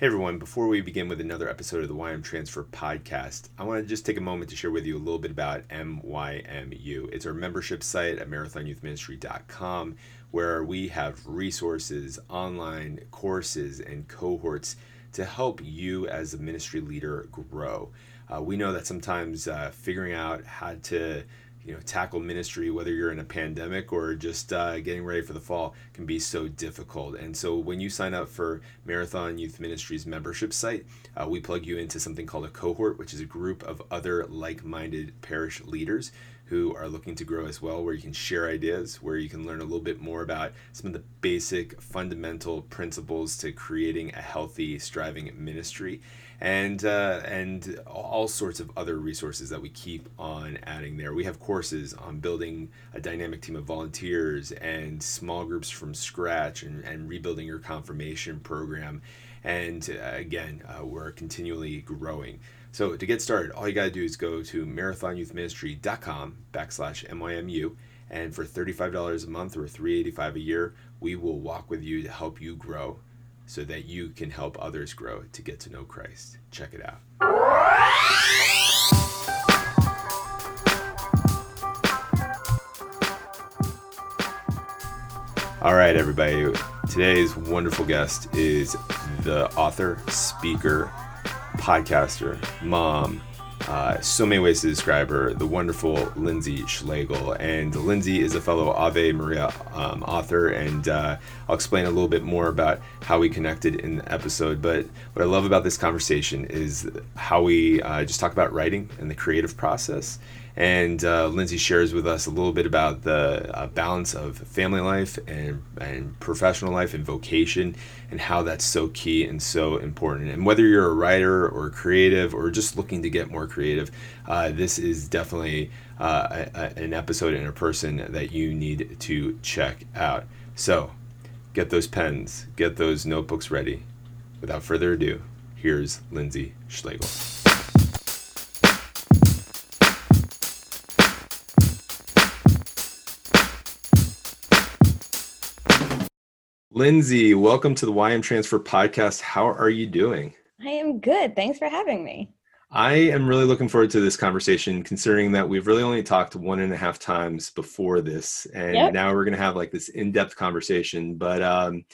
Hey everyone, before we begin with another episode of the YM Transfer podcast, I want to just take a moment to share with you a little bit about MYMU. It's our membership site at marathonyouthministry.com where we have resources, online courses, and cohorts to help you as a ministry leader grow. Uh, we know that sometimes uh, figuring out how to you know tackle ministry whether you're in a pandemic or just uh, getting ready for the fall can be so difficult. And so when you sign up for marathon youth ministries membership site uh, we plug you into something called a cohort which is a group of other like-minded parish leaders who are looking to grow as well where you can share ideas where you can learn a little bit more about some of the basic fundamental principles to creating a healthy striving ministry and uh, and all sorts of other resources that we keep on adding there. We have courses on building a dynamic team of volunteers and small groups from scratch and, and rebuilding your confirmation program. And uh, again, uh, we're continually growing. So to get started, all you got to do is go to marathonyouthministry.com backslash MYMU. And for $35 a month or 385 a year, we will walk with you to help you grow so that you can help others grow to get to know Christ. Check it out. All right, everybody. Today's wonderful guest is the author, speaker, podcaster, mom, uh, so many ways to describe her, the wonderful Lindsay Schlegel. And Lindsay is a fellow Ave Maria um, author, and uh, I'll explain a little bit more about how we connected in the episode. But what I love about this conversation is how we uh, just talk about writing and the creative process and uh, Lindsay shares with us a little bit about the uh, balance of family life and, and professional life and vocation and how that's so key and so important. And whether you're a writer or creative or just looking to get more creative, uh, this is definitely uh, a, a, an episode and a person that you need to check out. So get those pens, get those notebooks ready. Without further ado, here's Lindsay Schlegel. Lindsay, welcome to the YM Transfer podcast. How are you doing? I am good. Thanks for having me. I am really looking forward to this conversation, considering that we've really only talked one and a half times before this, and yep. now we're going to have like this in-depth conversation. But um,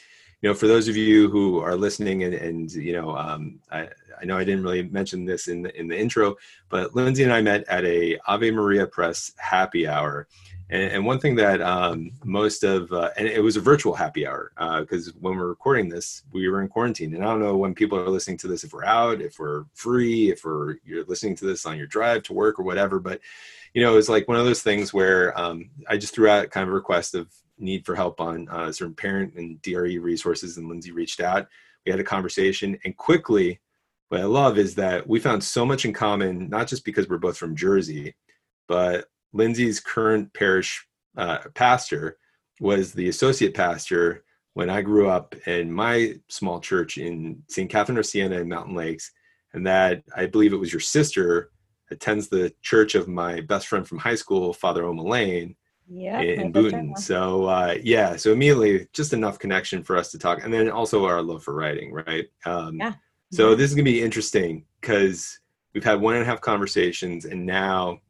you know, for those of you who are listening, and, and you know, um, I, I know I didn't really mention this in the, in the intro, but Lindsay and I met at a Ave Maria Press happy hour, and, and one thing that um, most of, uh, and it was a virtual happy hour because uh, when we're recording this, we were in quarantine. And I don't know when people are listening to this, if we're out, if we're free, if we're you're listening to this on your drive to work or whatever. But you know, it was like one of those things where um, I just threw out kind of a request of need for help on uh, certain parent and DRE resources, and Lindsay reached out. We had a conversation, and quickly, what I love is that we found so much in common, not just because we're both from Jersey, but Lindsay's current parish uh, pastor was the associate pastor when I grew up in my small church in St. Catherine of Siena in Mountain Lakes. And that I believe it was your sister attends the church of my best friend from high school, Father O'Mullane, yeah, in, in So uh, yeah, so immediately just enough connection for us to talk, and then also our love for writing, right? Um, yeah. So this is gonna be interesting because we've had one and a half conversations, and now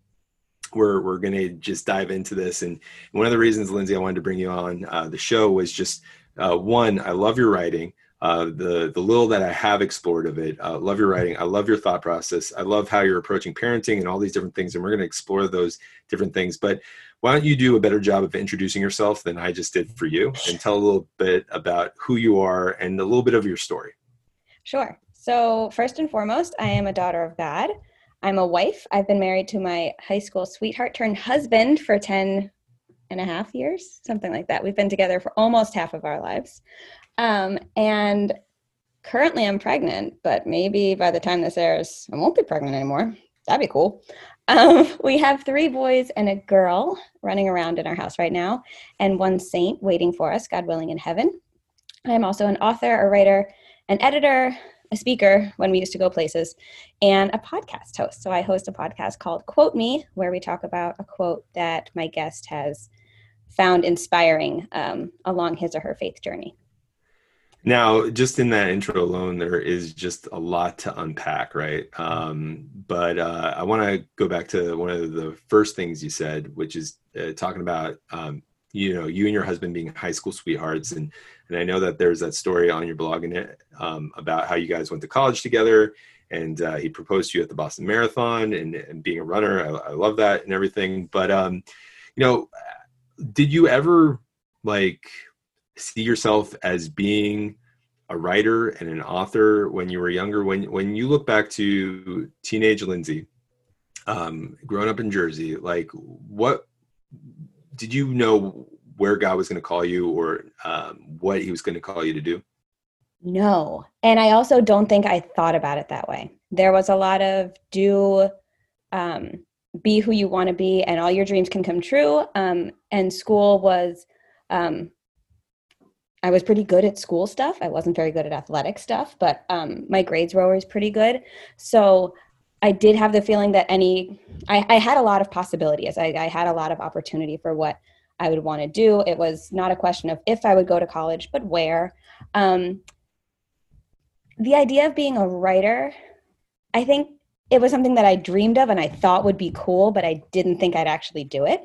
we're we're going to just dive into this. And one of the reasons, Lindsay, I wanted to bring you on uh, the show was just uh, one, I love your writing. Uh, the the little that I have explored of it, uh, love your writing. I love your thought process. I love how you're approaching parenting and all these different things. And we're going to explore those different things. But why don't you do a better job of introducing yourself than I just did for you, and tell a little bit about who you are and a little bit of your story. Sure. So first and foremost, I am a daughter of God. I'm a wife. I've been married to my high school sweetheart turned husband for 10 and a half years, something like that. We've been together for almost half of our lives. Um, and currently I'm pregnant, but maybe by the time this airs, I won't be pregnant anymore. That'd be cool. Um, we have three boys and a girl running around in our house right now, and one saint waiting for us, God willing, in heaven. I'm also an author, a writer, an editor, a speaker when we used to go places, and a podcast host. So I host a podcast called Quote Me, where we talk about a quote that my guest has found inspiring um, along his or her faith journey. Now, just in that intro alone, there is just a lot to unpack, right? Um, but uh, I want to go back to one of the first things you said, which is uh, talking about um, you know you and your husband being high school sweethearts, and and I know that there's that story on your blog it um, about how you guys went to college together, and uh, he proposed to you at the Boston Marathon, and, and being a runner, I, I love that and everything. But um, you know, did you ever like see yourself as being a writer and an author when you were younger when when you look back to teenage lindsay um, growing up in jersey like what did you know where god was going to call you or um, what he was going to call you to do no and i also don't think i thought about it that way there was a lot of do um, be who you want to be and all your dreams can come true um, and school was um, I was pretty good at school stuff. I wasn't very good at athletic stuff, but um, my grades were always pretty good. So I did have the feeling that any, I, I had a lot of possibilities. I, I, had a lot of opportunity for what I would want to do. It was not a question of if I would go to college, but where. Um, the idea of being a writer, I think it was something that I dreamed of and I thought would be cool, but I didn't think I'd actually do it.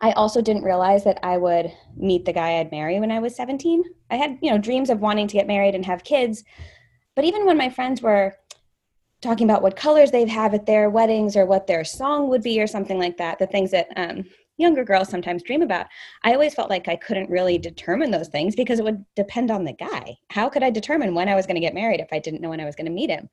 I also didn't realize that I would meet the guy I'd marry when I was 17. I had, you know, dreams of wanting to get married and have kids. But even when my friends were talking about what colors they'd have at their weddings or what their song would be or something like that, the things that um, younger girls sometimes dream about, I always felt like I couldn't really determine those things because it would depend on the guy. How could I determine when I was going to get married if I didn't know when I was going to meet him?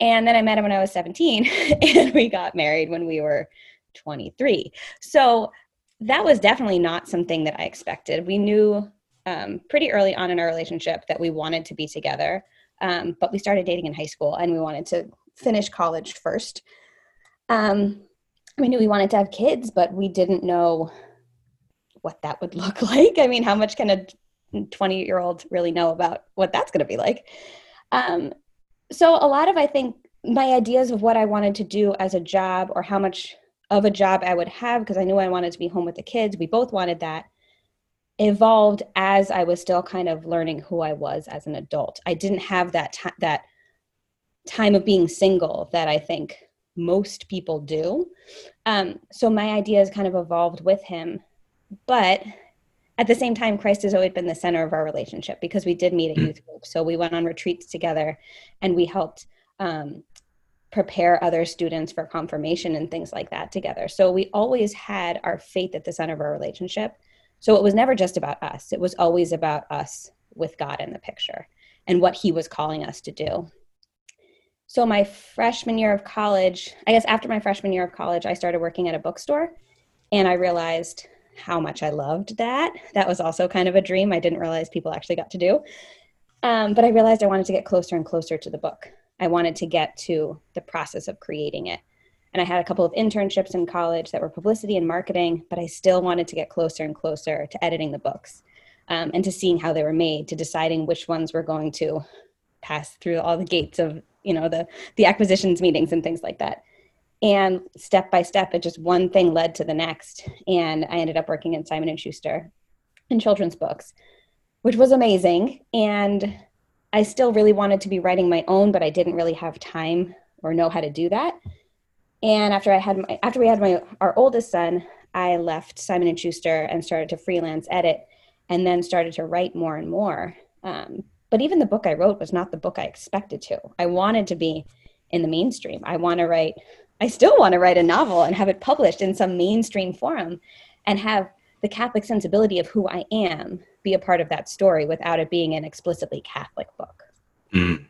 And then I met him when I was 17 and we got married when we were 23. So that was definitely not something that I expected. We knew um, pretty early on in our relationship that we wanted to be together, um, but we started dating in high school and we wanted to finish college first. Um, we knew we wanted to have kids, but we didn't know what that would look like. I mean, how much can a 20 year old really know about what that's going to be like? Um, so, a lot of, I think, my ideas of what I wanted to do as a job or how much of a job I would have because I knew I wanted to be home with the kids. We both wanted that. Evolved as I was still kind of learning who I was as an adult. I didn't have that t- that time of being single that I think most people do. Um, so my ideas kind of evolved with him, but at the same time, Christ has always been the center of our relationship because we did meet at youth group. So we went on retreats together, and we helped um, prepare other students for confirmation and things like that together. So we always had our faith at the center of our relationship. So it was never just about us, it was always about us with God in the picture and what He was calling us to do. So my freshman year of college, I guess after my freshman year of college, I started working at a bookstore and I realized how much I loved that. That was also kind of a dream I didn't realize people actually got to do. Um, but I realized I wanted to get closer and closer to the book. I wanted to get to the process of creating it. And I had a couple of internships in college that were publicity and marketing, but I still wanted to get closer and closer to editing the books um, and to seeing how they were made, to deciding which ones were going to pass through all the gates of you know the the acquisitions meetings and things like that. And step by step, it just one thing led to the next, and I ended up working in Simon and Schuster in children's books, which was amazing. And I still really wanted to be writing my own, but I didn't really have time or know how to do that. And after I had my after we had my our oldest son, I left Simon and Schuster and started to freelance edit, and then started to write more and more. Um, but even the book I wrote was not the book I expected to. I wanted to be in the mainstream. I want to write. I still want to write a novel and have it published in some mainstream forum, and have the Catholic sensibility of who I am be a part of that story without it being an explicitly Catholic book. Mm.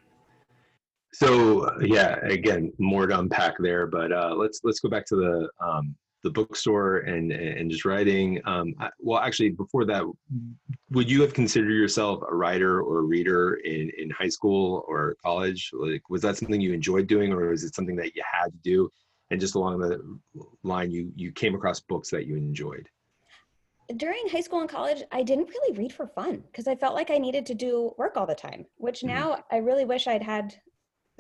So yeah, again, more to unpack there, but uh, let's let's go back to the um, the bookstore and and just writing. Um, I, well, actually, before that, would you have considered yourself a writer or a reader in in high school or college? Like, was that something you enjoyed doing, or was it something that you had to do? And just along the line, you you came across books that you enjoyed during high school and college, I didn't really read for fun because I felt like I needed to do work all the time, which mm-hmm. now I really wish I'd had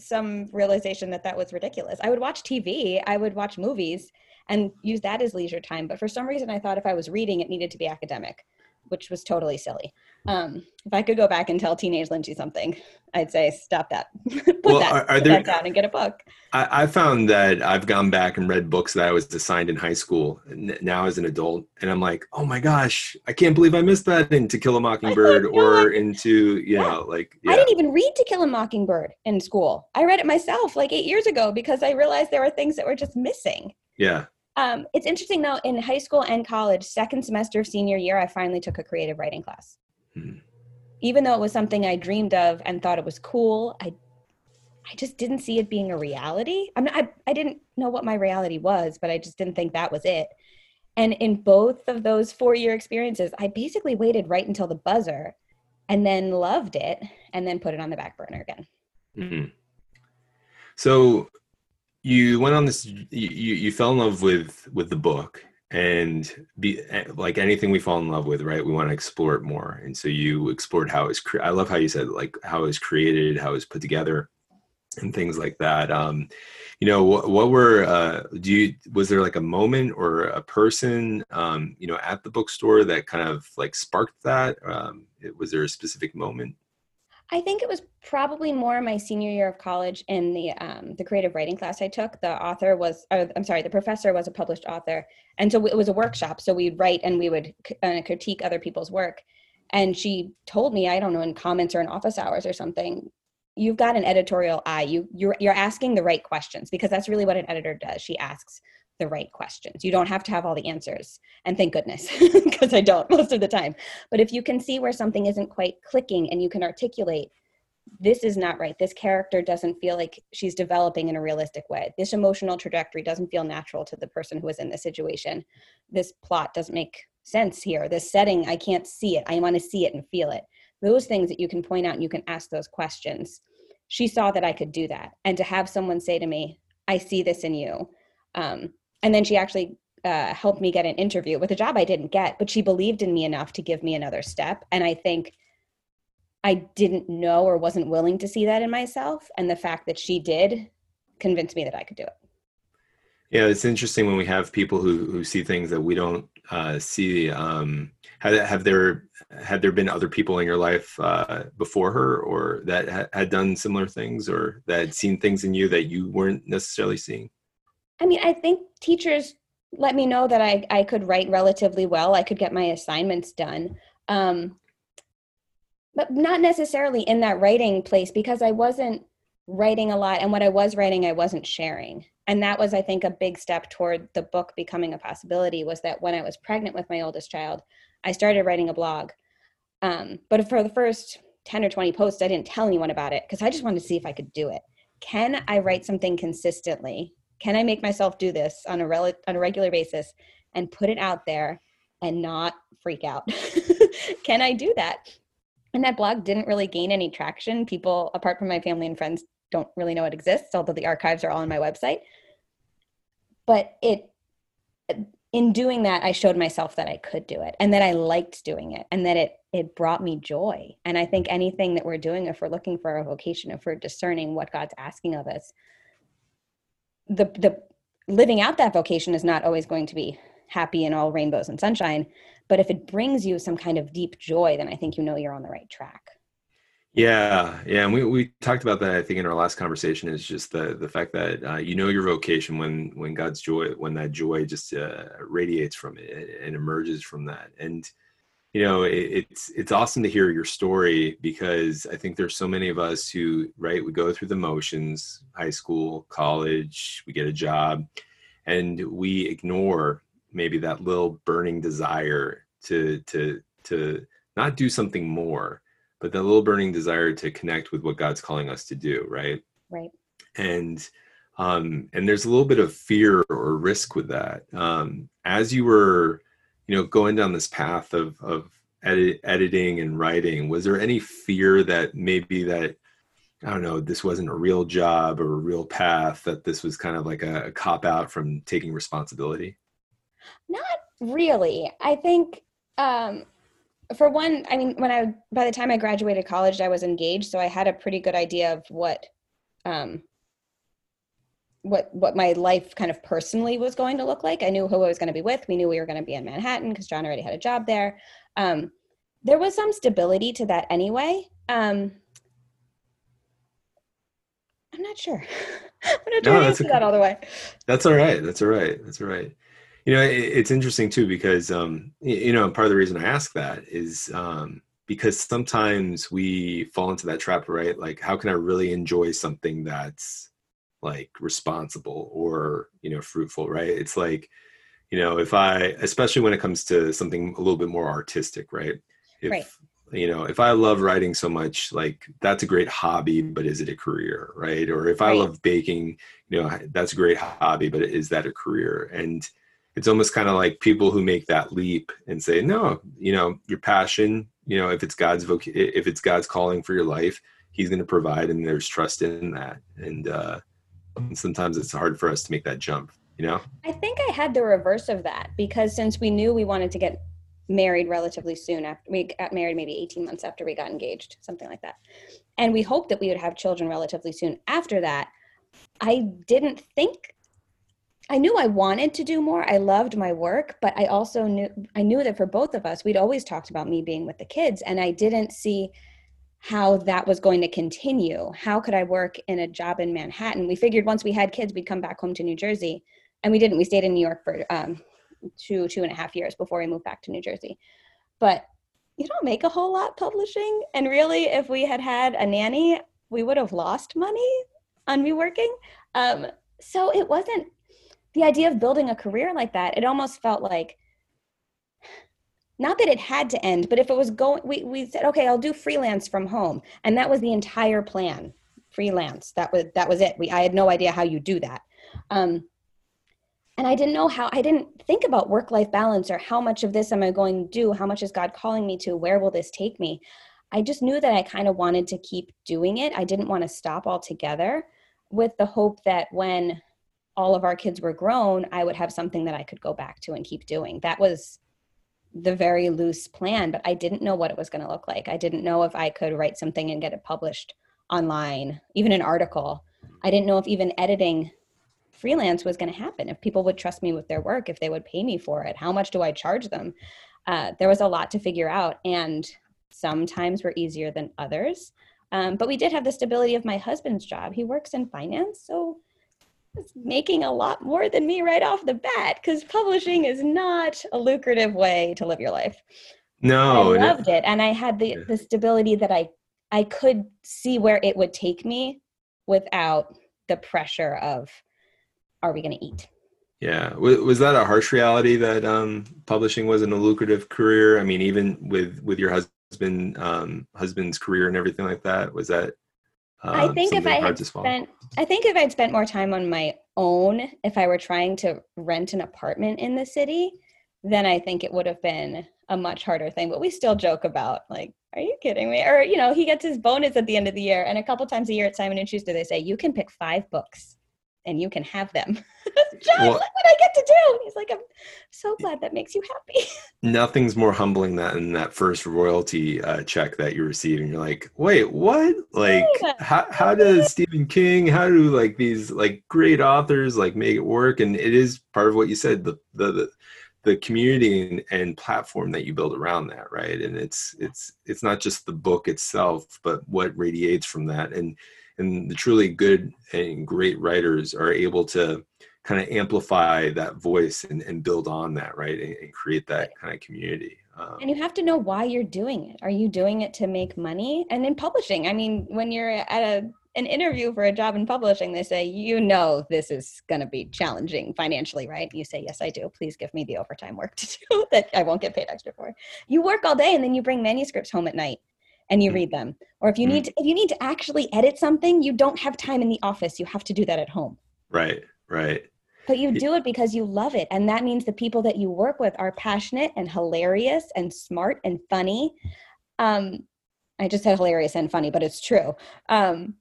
some realization that that was ridiculous. I would watch TV, I would watch movies and use that as leisure time. But for some reason, I thought if I was reading, it needed to be academic. Which was totally silly. Um, if I could go back and tell teenage Lindsay something, I'd say stop that. put Well, that, are- are put there- that down and get a book. I, I found that I've gone back and read books that I was assigned in high school now as an adult, and I'm like, oh my gosh, I can't believe I missed that in To Kill a Mockingbird or into you Yeah. know like I didn't even read To Kill a Mockingbird in school. I read it myself like eight years ago because I realized there were things that were just missing. yeah Um, it's interesting though, in high school and college, second semester of senior year, I finally took a creative writing class. Hmm. Even though it was something I dreamed of and thought it was cool, I I just didn't see it being a reality. I'm not, I, I didn't know what my reality was, but I just didn't think that was it. And in both of those four year experiences, I basically waited right until the buzzer and then loved it and then put it on the back burner again. Mhm. So you went on this. You, you fell in love with with the book, and be like anything we fall in love with, right? We want to explore it more, and so you explored how it's. Cre- I love how you said like how it was created, how it was put together, and things like that. Um, you know, what, what were uh, do you was there like a moment or a person, um, you know, at the bookstore that kind of like sparked that? Um, it, was there a specific moment? I think it was probably more my senior year of college in the um, the creative writing class I took. The author was, I'm sorry, the professor was a published author, and so it was a workshop. So we'd write and we would uh, critique other people's work. And she told me, I don't know, in comments or in office hours or something, you've got an editorial eye. You you're you're asking the right questions because that's really what an editor does. She asks the right questions. You don't have to have all the answers. And thank goodness, because I don't most of the time. But if you can see where something isn't quite clicking and you can articulate, this is not right. This character doesn't feel like she's developing in a realistic way. This emotional trajectory doesn't feel natural to the person who is in this situation. This plot doesn't make sense here. This setting, I can't see it. I want to see it and feel it. Those things that you can point out and you can ask those questions. She saw that I could do that. And to have someone say to me, I see this in you. Um, and then she actually uh, helped me get an interview with a job I didn't get, but she believed in me enough to give me another step. And I think I didn't know or wasn't willing to see that in myself. And the fact that she did convinced me that I could do it. Yeah, it's interesting when we have people who, who see things that we don't uh, see. Um, have, have there had there been other people in your life uh, before her, or that ha- had done similar things, or that had seen things in you that you weren't necessarily seeing? I mean, I think teachers let me know that I, I could write relatively well. I could get my assignments done. Um, but not necessarily in that writing place because I wasn't writing a lot. And what I was writing, I wasn't sharing. And that was, I think, a big step toward the book becoming a possibility was that when I was pregnant with my oldest child, I started writing a blog. Um, but for the first 10 or 20 posts, I didn't tell anyone about it because I just wanted to see if I could do it. Can I write something consistently can I make myself do this on a rel- on a regular basis and put it out there and not freak out? can I do that? And that blog didn't really gain any traction. People, apart from my family and friends, don't really know it exists, although the archives are all on my website. But it, in doing that, I showed myself that I could do it and that I liked doing it and that it it brought me joy. And I think anything that we're doing, if we're looking for a vocation, if we're discerning what God's asking of us, the the living out that vocation is not always going to be happy and all rainbows and sunshine but if it brings you some kind of deep joy then i think you know you're on the right track Yeah, yeah, and we, we talked about that. I think in our last conversation is just the the fact that uh, you know your vocation when when God's joy when that joy just uh, radiates from it and emerges from that, and you know it, it's it's awesome to hear your story because I think there's so many of us who right we go through the motions, high school, college, we get a job, and we ignore maybe that little burning desire to to to not do something more but that little burning desire to connect with what God's calling us to do, right? right And um, and there's a little bit of fear or risk with that. Um, as you were, you know, going down this path of of edit, editing and writing, was there any fear that maybe that I don't know, this wasn't a real job or a real path, that this was kind of like a, a cop out from taking responsibility? not really i think um for one i mean when i by the time i graduated college i was engaged so i had a pretty good idea of what um what what my life kind of personally was going to look like i knew who i was going to be with we knew we were going to be in manhattan because john already had a job there um there was some stability to that anyway. Um, I'm not sure. I'm not trying no, to answer that all the way. That's all right. That's all right. That's all right. You know, it, it's interesting too because um, you know part of the reason I ask that is um, because sometimes we fall into that trap, right? Like, how can I really enjoy something that's like responsible or you know fruitful, right? It's like you know if I, especially when it comes to something a little bit more artistic, right? If, right you know if i love writing so much like that's a great hobby but is it a career right or if right. i love baking you know that's a great hobby but is that a career and it's almost kind of like people who make that leap and say no you know your passion you know if it's god's voc- if it's god's calling for your life he's going to provide and there's trust in that and uh and sometimes it's hard for us to make that jump you know? I think i had the reverse of that because since we knew we wanted to get married relatively soon after we got married maybe 18 months after we got engaged something like that and we hoped that we would have children relatively soon after that i didn't think i knew i wanted to do more i loved my work but i also knew i knew that for both of us we'd always talked about me being with the kids and i didn't see how that was going to continue. How could i work in a job in manhattan? We figured once we had kids we'd come back home to new jersey and we didn't. We stayed in new york for um, two two and a half years before we moved back to new jersey. But you don't make a whole lot publishing and really if we had had a nanny we would have lost money on me working. Um, so it wasn't the idea of building a career like that it almost felt like not that it had to end but if it was going we, we said okay i'll do freelance from home and that was the entire plan freelance that was that was it we i had no idea how you do that um, and I didn't know how, I didn't think about work life balance or how much of this am I going to do? How much is God calling me to? Where will this take me? I just knew that I kind of wanted to keep doing it. I didn't want to stop altogether with the hope that when all of our kids were grown, I would have something that I could go back to and keep doing. That was the very loose plan, but I didn't know what it was going to look like. I didn't know if I could write something and get it published online, even an article. I didn't know if even editing freelance was going to happen if people would trust me with their work if they would pay me for it how much do i charge them uh, there was a lot to figure out and sometimes were easier than others um, but we did have the stability of my husband's job he works in finance so making a lot more than me right off the bat because publishing is not a lucrative way to live your life no i loved it and i had the, the stability that i i could see where it would take me without the pressure of are we going to eat? Yeah. Was that a harsh reality that um, publishing wasn't a lucrative career? I mean, even with, with your husband, um, husband's career and everything like that, was that, uh, I think if I had spent, I think if I'd spent more time on my own, if I were trying to rent an apartment in the city, then I think it would have been a much harder thing. But we still joke about like, are you kidding me? Or you know, he gets his bonus at the end of the year, and a couple times a year at Simon and Schuster, they say you can pick five books and you can have them. John, well, look what I get to do. He's like, I'm so glad that makes you happy. Nothing's more humbling than that first royalty uh, check that you receive, and you're like, wait, what? Like, yeah. how, how does Stephen King, how do like these like great authors like make it work? And it is part of what you said, the the, the the community and, and, platform that you build around that right and it's it's it's not just the book itself but what radiates from that and and the truly good and great writers are able to kind of amplify that voice and, and build on that right and, and create that kind of community um, and you have to know why you're doing it. Are you doing it to make money? And in publishing i mean when you're at a an interview for a job in publishing they say you know this is going to be challenging financially right? You say yes i do. Please give me the overtime work to do that i won't get paid extra for. You work all day and then you bring manuscripts home at night and you read them. Or if you mm. need to, if you need to actually edit something you don't have time in the office. You have to do that at home. Right right. But you do it because you love it. And that means the people that you work with are passionate and hilarious and smart and funny. Um i just said hilarious and funny but it's true. Um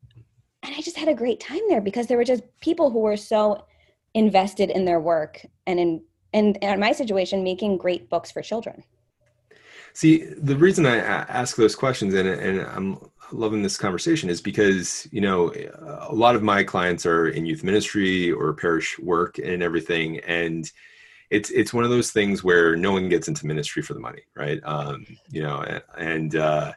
and i just had a great time there because there were just people who were so invested in their work and in and in my situation making great books for children See, the reason I ask those questions and, and I'm loving this conversation is because, you know, a lot of my clients are in youth ministry or parish work and everything. And, it's it's one of those things where no one gets into ministry for the money, right? Um, you know, and uh,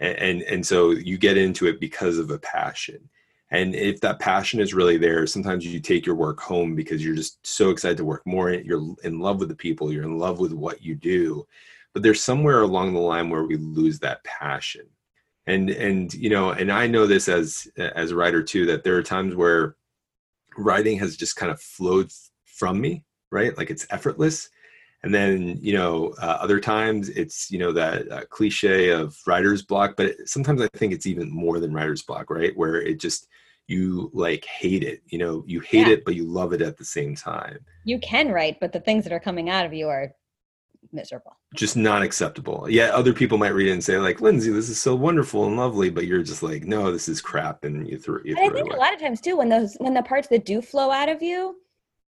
and and so you get into it because of a passion. And if that passion is really there, sometimes you take your work home because you're just so excited to work more. You're in love with the people. You're in love with what you do. But there's somewhere along the line where we lose that passion. And and you know, and I know this as as a writer too that there are times where writing has just kind of flowed from me right? Like it's effortless. And then you know uh, other times it's you know that uh, cliche of writer's block but sometimes i think it's even more than writer's block right? Where it just you like hate it you know? You hate yeah. it but you love it at the same time. You can write but the things that are coming out of you are miserable just not acceptable yeah other people might read it and say like lindsay this is so wonderful and lovely but you're just like no this is crap and you threw. you throw i think a lot of times too when those when the parts that do flow out of you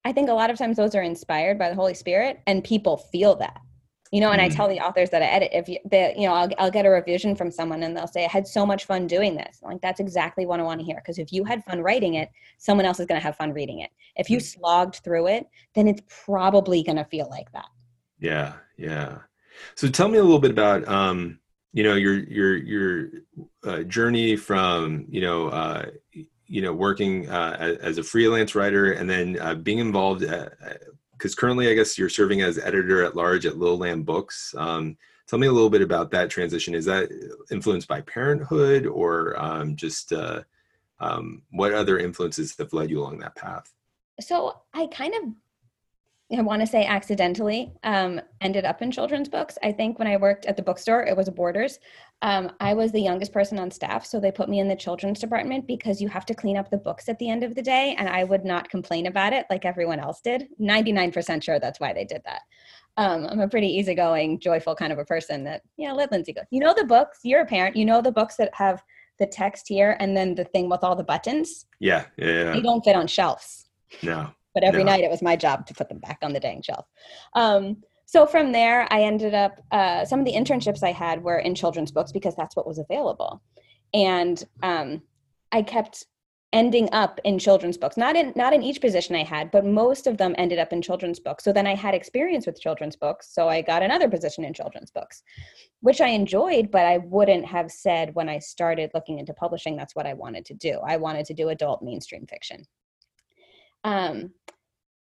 I think a lot of times those are inspired by the Holy Spirit and people feel that. You know, and mm. I tell the authors that I edit if you you know, I'll I'll get a revision from someone and they'll say I had so much fun doing this. I'm like that's exactly what I want to hear because if you had fun writing it, someone else is going to have fun reading it. If you mm. slogged through it, then it's probably going to feel like that. Yeah, yeah. So tell me a little bit about um you know your your your uh, journey from you know uh, you know working uh, as a freelance writer and then uh, being involved because uh, currently i guess you're serving as editor at large at little lamb books. Um, tell me a little bit about that transition. Is that influenced by parenthood or um, just uh, um, what other influences have led you along that path? So i kind of I want to say accidentally um, ended up in children's books. I think when I worked at the bookstore, it was a Borders. Um, I was the youngest person on staff, so they put me in the children's department because you have to clean up the books at the end of the day, and I would not complain about it like everyone else did. 99% sure that's why they did that. Um, I'm a pretty easygoing, joyful kind of a person that, yeah, let Lindsay go. You know the books, you're a parent, you know the books that have the text here and then the thing with all the buttons. Yeah, yeah, yeah. They don't fit on shelves. No but every no. night it was my job to put them back on the dang shelf. Um, so from there, I ended up, uh, some of the internships I had were in children's books because that's what was available. And um, I kept ending up in children's books not in not in each position i had but most of them ended up in children's books so then i had experience with children's books so i got another position in children's books which i enjoyed but i wouldn't have said when i started looking into publishing that's what i wanted to do i wanted to do adult mainstream fiction um,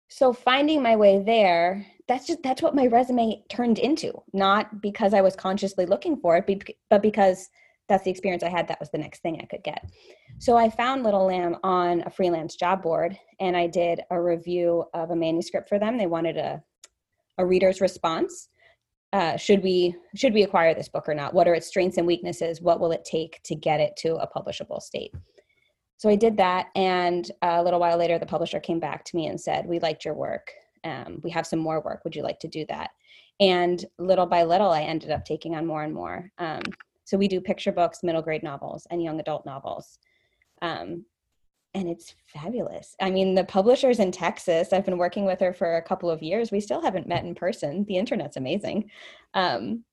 so finding my way there, that's just that's what my resume turned into. Not because I was consciously looking for it, but because that's the experience I had. That was the next thing I could get. So I found Little Lamb on a freelance job board, and I did a review of a manuscript for them. They wanted a a reader's response. Uh, should we should we acquire this book or not? What are its strengths and weaknesses? What will it take to get it to a publishable state? So I did that, and a little while later, the publisher came back to me and said, "We liked your work. Um, we have some more work. Would you like to do that?" And little by little, I ended up taking on more and more. Um, so we do picture books, middle grade novels, and young adult novels. Um, and it's fabulous. I mean, the publisher's in Texas. I've been working with her for a couple of years. We still haven't met in person. The internet's amazing. Um,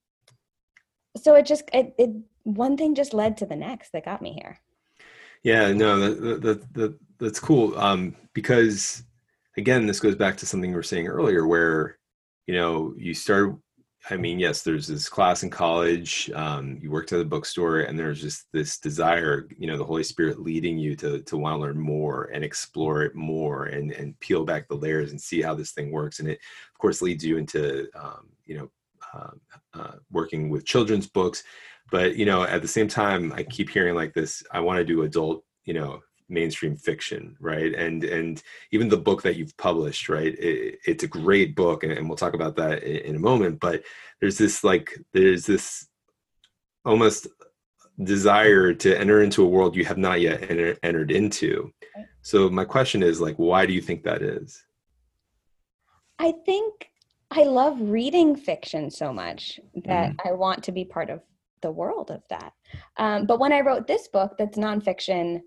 so it just it, it one thing just led to the next that got me here. Yeah, no, that, that, that, that's cool. Um, because again, this goes back to something we were saying earlier, where you know you start. I mean, yes, there's this class in college. Um, you worked at a bookstore, and there's just this desire, you know, the Holy Spirit leading you to to want to learn more and explore it more, and and peel back the layers and see how this thing works. And it, of course, leads you into um, you know uh, uh, working with children's books but you know at the same time i keep hearing like this i want to do adult you know mainstream fiction right? And and even the book that you've published right it, it's a great book and, and, we'll talk about that in, in, a moment but there's this like there's this almost desire to enter into a world you have not yet enter, entered into. So my question is like why do you think that is? I think i love reading fiction so much that mm. i want to be part of the world of that. Um, but when I wrote this book that's nonfiction,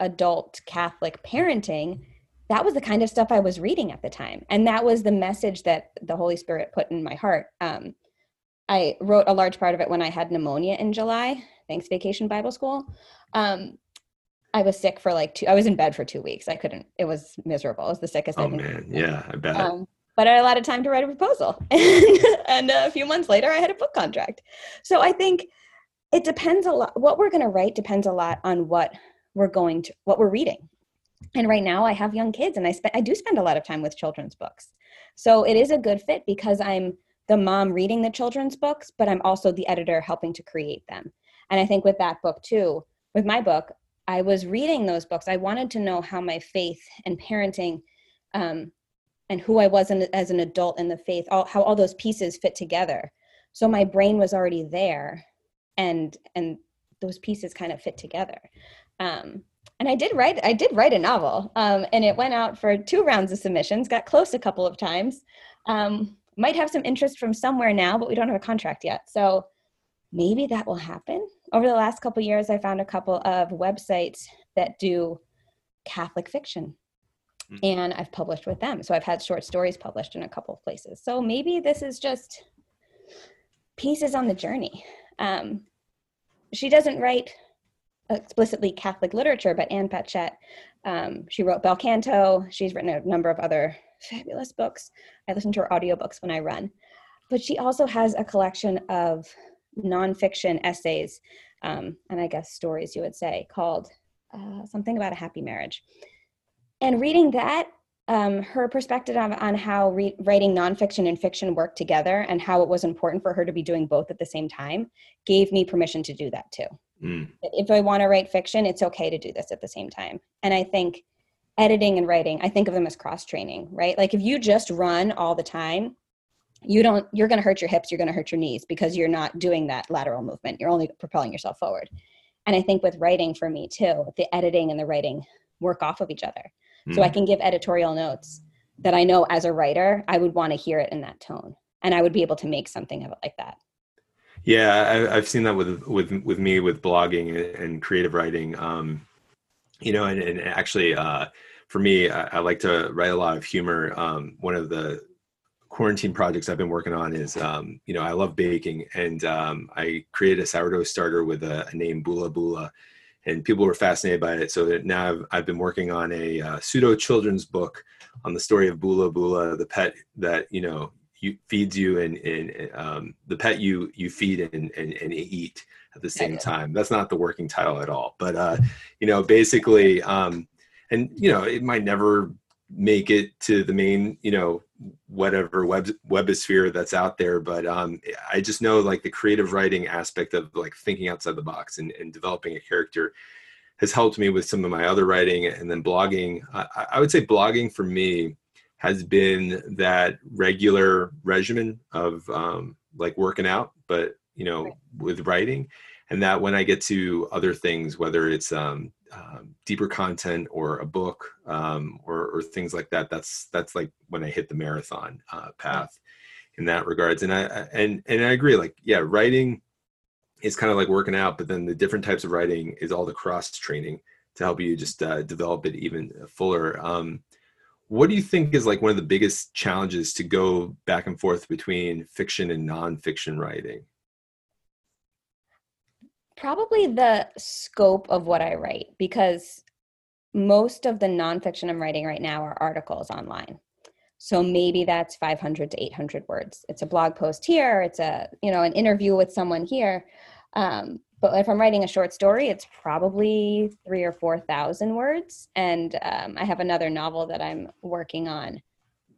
adult Catholic parenting, that was the kind of stuff I was reading at the time. And that was the message that the Holy Spirit put in my heart. Um, I wrote a large part of it when I had pneumonia in July. Thanks, Vacation Bible School. Um, I was sick for like two. I was in bed for two weeks. I couldn't. It was miserable. It was the sickest. Oh man, yeah, I bet. Um, but I had a lot of time to write a proposal. and, and a few months later, I had a book contract. So I think it depends a lot. What we're going to write depends a lot on what we're going to, what we're reading. And right now, I have young kids, and I spend, I do spend a lot of time with children's books. So it is a good fit because I'm the mom reading the children's books, but I'm also the editor helping to create them. And I think with that book too, with my book, I was reading those books. I wanted to know how my faith and parenting um, and who I was in, as an adult in the faith, all, how all those pieces fit together. So my brain was already there, and and those pieces kind of fit together. Um, and I did write I did write a novel, um, and it went out for two rounds of submissions. Got close a couple of times. Um, might have some interest from somewhere now, but we don't have a contract yet. So maybe that will happen. Over the last couple years, I found a couple of websites that do Catholic fiction. Mm-hmm. And I've published with them. So I've had short stories published in a couple of places. So maybe this is just pieces on the journey. Um, she doesn't write explicitly Catholic literature, but Ann Patchett, um, she wrote Bel Canto. She's written a number of other fabulous books. I listen to her audiobooks when I run. But she also has a collection of nonfiction essays, um, and I guess stories you would say, called uh, Something About a Happy Marriage. And reading that, um, her perspective on, on how re- writing nonfiction and fiction work together and how it was important for her to be doing both at the same time gave me permission to do that too. Mm. If I want to write fiction, it's okay to do this at the same time. And I think editing and writing, I think of them as cross training, right? Like if you just run all the time, you don't you're going to hurt your hips you're going to hurt your knees because you're not doing that lateral movement you're only propelling yourself forward and i think with writing for me too the editing and the writing work off of each other mm. so i hmm. can give editorial notes that i know as a writer i would want to hear it in that tone and i would be able to make something of it like that yeah I, have seen that with with with me with blogging and creative writing um you know and, and actually uh for me I, I like to write a lot of humor um one of the quarantine projects I've been working on is, um, you know, I love baking, and um, I created a sourdough starter with a, a, name Bula Bula, and people were fascinated by it. So now I've, I've been working on a uh, pseudo children's book on the story of Bula Bula, the pet that you know you, feeds you and, and um, the pet you you feed and, and, and eat at the same time. That's not the working title at all, but uh, you know, basically, um, and you know, it might never make it to the main, you know, whatever web webosphere that's out there but um, i just know like the creative writing aspect of like thinking outside the box and, and developing a character has helped me with some of my other writing and then blogging. I, I would say blogging for me has been that regular regimen of um, like working out but you know with writing and that when i get to other things whether it's um, um, deeper content or a book um, or, or, things like that that's that's like when i hit the marathon uh, path in that regards. And i and and i agree like yeah writing is kind of like working out but then the different types of writing is all the cross training to help you just uh, develop it even fuller. Um, what do you think is like one of the biggest challenges to go back and forth between fiction and nonfiction writing Probably the scope of what I write because most of the nonfiction I'm writing right now are articles online. So maybe that's 500 to 800 words. It's a blog post here. It's a you know an interview with someone here. Um, but if I'm writing a short story, it's probably three or four thousand words. And um, I have another novel that I'm working on,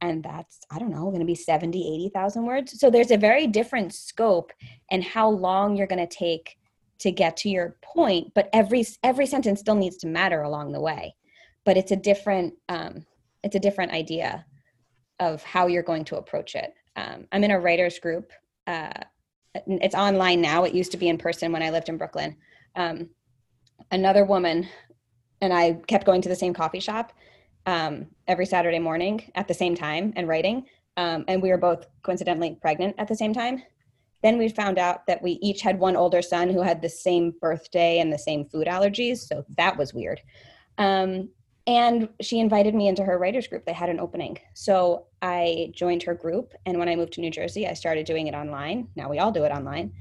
and that's I don't know, going to be 70, 80,000 words. So there's a very different scope and how long you're going to take to get to your point but every every sentence still needs to matter along the way. But it's a different um, it's a different idea of how you're going to approach it. Um, i'm in a writers group uh, it's online now. It used to be in person when i lived in brooklyn. Um, another woman and i kept going to the same coffee shop um, every saturday morning at the same time and writing. Um, and we were both coincidentally pregnant at the same time then we found out that we each had one older son who had the same birthday and the same food allergies. So that was weird. Um, and she invited me into her writers group. They had an opening. So I joined her group. And when I moved to New Jersey, I started doing it online. Now we all do it online.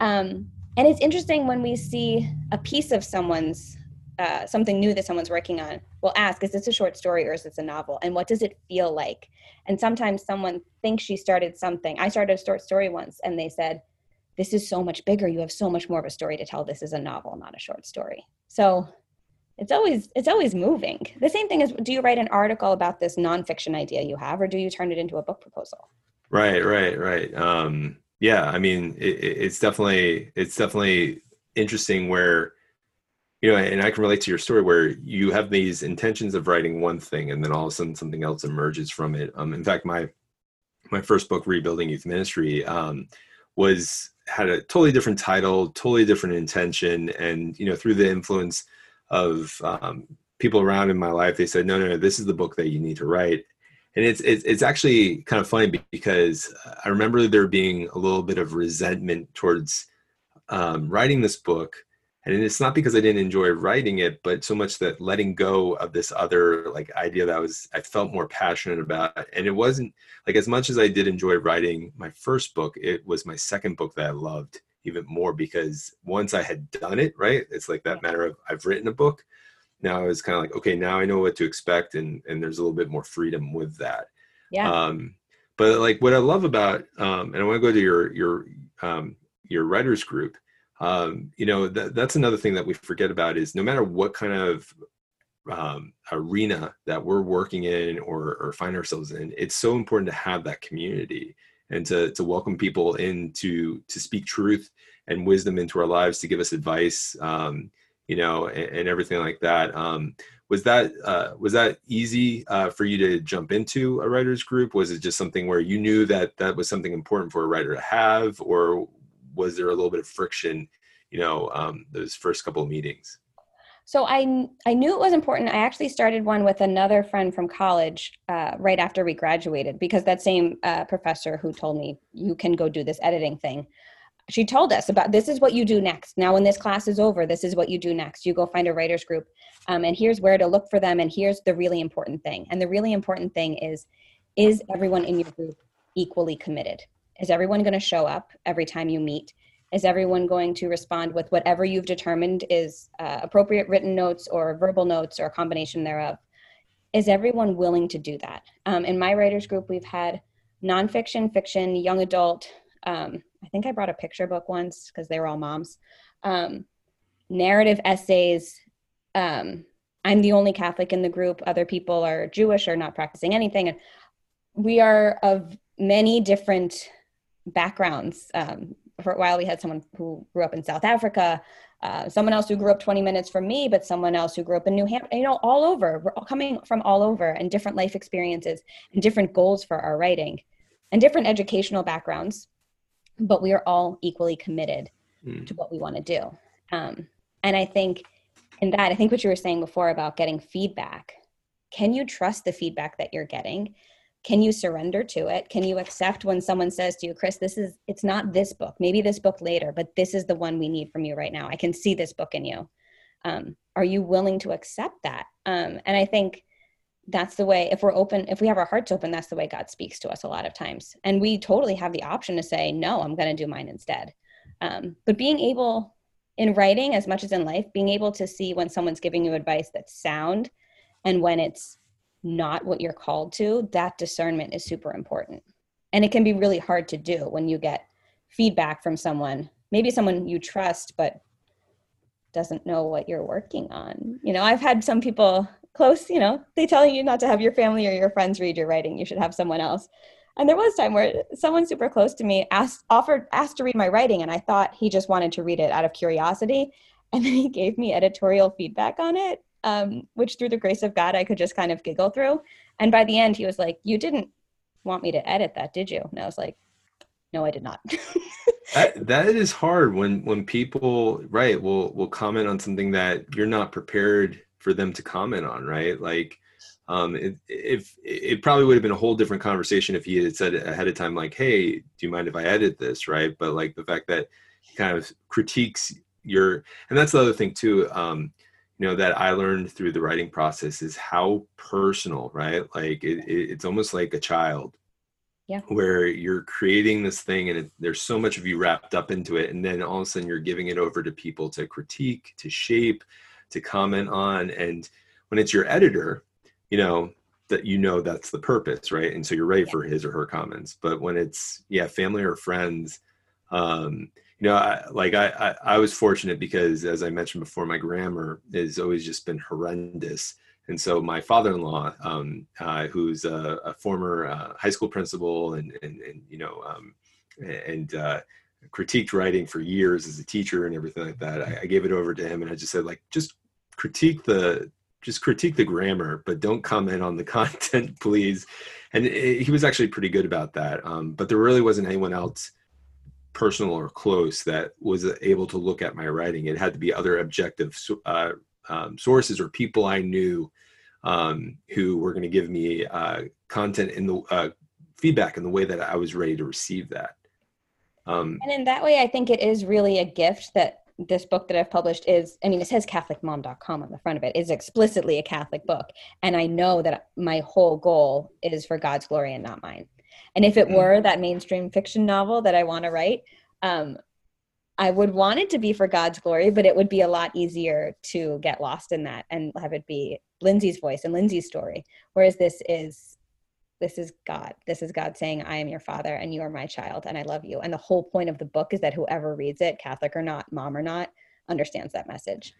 Um, and it's interesting when we see a piece of someone's uh, something new that someone's working on, will ask, "Is this a short story or is this a novel? And what does it feel like?" And sometimes someone thinks she started something. I started a short story once, and they said, "This is so much bigger. You have so much more of a story to tell. This is a novel, not a short story." So it's always it's always moving. The same thing is, do you write an article about this nonfiction idea you have, or do you turn it into a book proposal? Right, right, right. Um, yeah, I mean, it, it's definitely it's definitely interesting where you know, and I can relate to your story where you have these intentions of writing one thing, and then all of a sudden something else emerges from it. Um, in fact, my my first book, Rebuilding Youth Ministry, um, was had a totally different title, totally different intention, and you know, through the influence of um, people around in my life, they said, "No, no, no, this is the book that you need to write." And it's it's, it's actually kind of funny because I remember there being a little bit of resentment towards um, writing this book and it's not because i didn't enjoy writing it but so much that letting go of this other like idea that I was i felt more passionate about and it wasn't like as much as i did enjoy writing my first book it was my second book that i loved even more because once i had done it right it's like that matter of i've written a book. Now i was kind of like okay now i know what to expect and and there's a little bit more freedom with that. Yeah. Um but like what i love about um and i want to go to your your um your writers group um, you know that, that's another thing that we forget about is no matter what kind of um, arena that we're working in or, or find ourselves in it's so important to have that community and to, to welcome people in to to speak truth and wisdom into our lives to give us advice um, you know and, and, everything like that. Um, was that uh, was that easy uh, for you to jump into a writers group? Was it just something where you knew that that was something important for a writer to have or was there a little bit of friction, you know, um, those first couple of meetings? So I I knew it was important. I actually started one with another friend from college uh, right after we graduated because that same uh, professor who told me you can go do this editing thing. She told us about this is what you do next. Now, when this class is over, this is what you do next. You go find a writers group, um, and here's where to look for them. And here's the really important thing. And the really important thing is, is everyone in your group equally committed? Is everyone going to show up every time you meet? Is everyone going to respond with whatever you've determined is uh, appropriate written notes or verbal notes or a combination thereof? Is everyone willing to do that? Um, in my writers group, we've had nonfiction, fiction, young adult. Um, I think I brought a picture book once because they were all moms. Um, narrative essays. Um, I'm the only Catholic in the group. Other people are Jewish or not practicing anything. And we are of many different backgrounds. Um, for a while, we had someone who grew up in South Africa, uh, someone else who grew up 20 minutes from me, but someone else who grew up in New Hampshire, you know, all over. We're all coming from all over and different life experiences and different goals for our writing and different educational backgrounds, but we are all equally committed mm. to what we want to do. Um, and I think in that, I think what you were saying before about getting feedback, can you trust the feedback that you're getting? Can you surrender to it? Can you accept when someone says to you chris this is it's not this book. Maybe this book later but this is the one we need from you right now. I can see this book in you. Um, are you willing to accept that? Um, and i think that's the way if we're open if we have our hearts open that's the way god speaks to us a lot of times. And we totally have the option to say no i'm going to do mine instead. Um, but being able in writing as much as in life being able to see when someone's giving you advice that's sound and when it's not what you're called to, that discernment is super important. And it can be really hard to do when you get feedback from someone, maybe someone you trust, but doesn't know what you're working on. You know, I've had some people close, you know, they tell you not to have your family or your friends read your writing. You should have someone else. And there was a time where someone super close to me asked offered asked to read my writing and I thought he just wanted to read it out of curiosity. And then he gave me editorial feedback on it um, which through the grace of God, I could just kind of giggle through. And by the end, he was like, You didn't want me to edit that, did you? And I was like, No, I did not. that, that is hard when when people right will will comment on something that you're not prepared for them to comment on, right? Like um, it, if it probably would have been a whole different conversation if he had said ahead of time, like, "Hey, do you mind if I edit this?" Right? But like the fact that he kind of critiques your, and that's the other thing too. Um, you know that i learned through the writing process is how personal right? Like it, it, it's almost like a child yeah. where you're creating this thing and it, there's so much of you wrapped up into it and then all of a sudden you're giving it over to people to critique to shape to comment on and when it's your editor you know that you know that's the purpose right? And so you're ready for his or her comments. But when it's yeah family or friends um you know I, like I, I i was fortunate because as i mentioned before my grammar has always just been horrendous and so my father-in-law um, uh, who's a, a former uh, high school principal and and, and you know um, and uh, critiqued writing for years as a teacher and everything like that I, I gave it over to him and i just said like just critique the just critique the grammar, but don't comment on the content, please. And it, he was actually pretty good about that. Um, but there really wasn't anyone else personal or close that was able to look at my writing. It had to be other objective uh, um, sources or people I knew um, who were going to give me uh, content in the uh, feedback in the way that I was ready to receive that. Um, and in that way, I think it is really a gift that this book that I've published is, I mean, it says CatholicMom.com on the front of. It's explicitly a Catholic book. And I know that my whole goal is for God's glory and not mine. And if it mm. were that mainstream fiction novel that I want to write, um, I would want it to be for God's glory, but it would be a lot easier to get lost in that and have it be Lindsay's voice and Lindsay's story. Whereas this is this is God. This is God saying, I am your father and you are my child and I love you. And the whole point of the book is that whoever reads it, Catholic or not, mom or not, understands that message.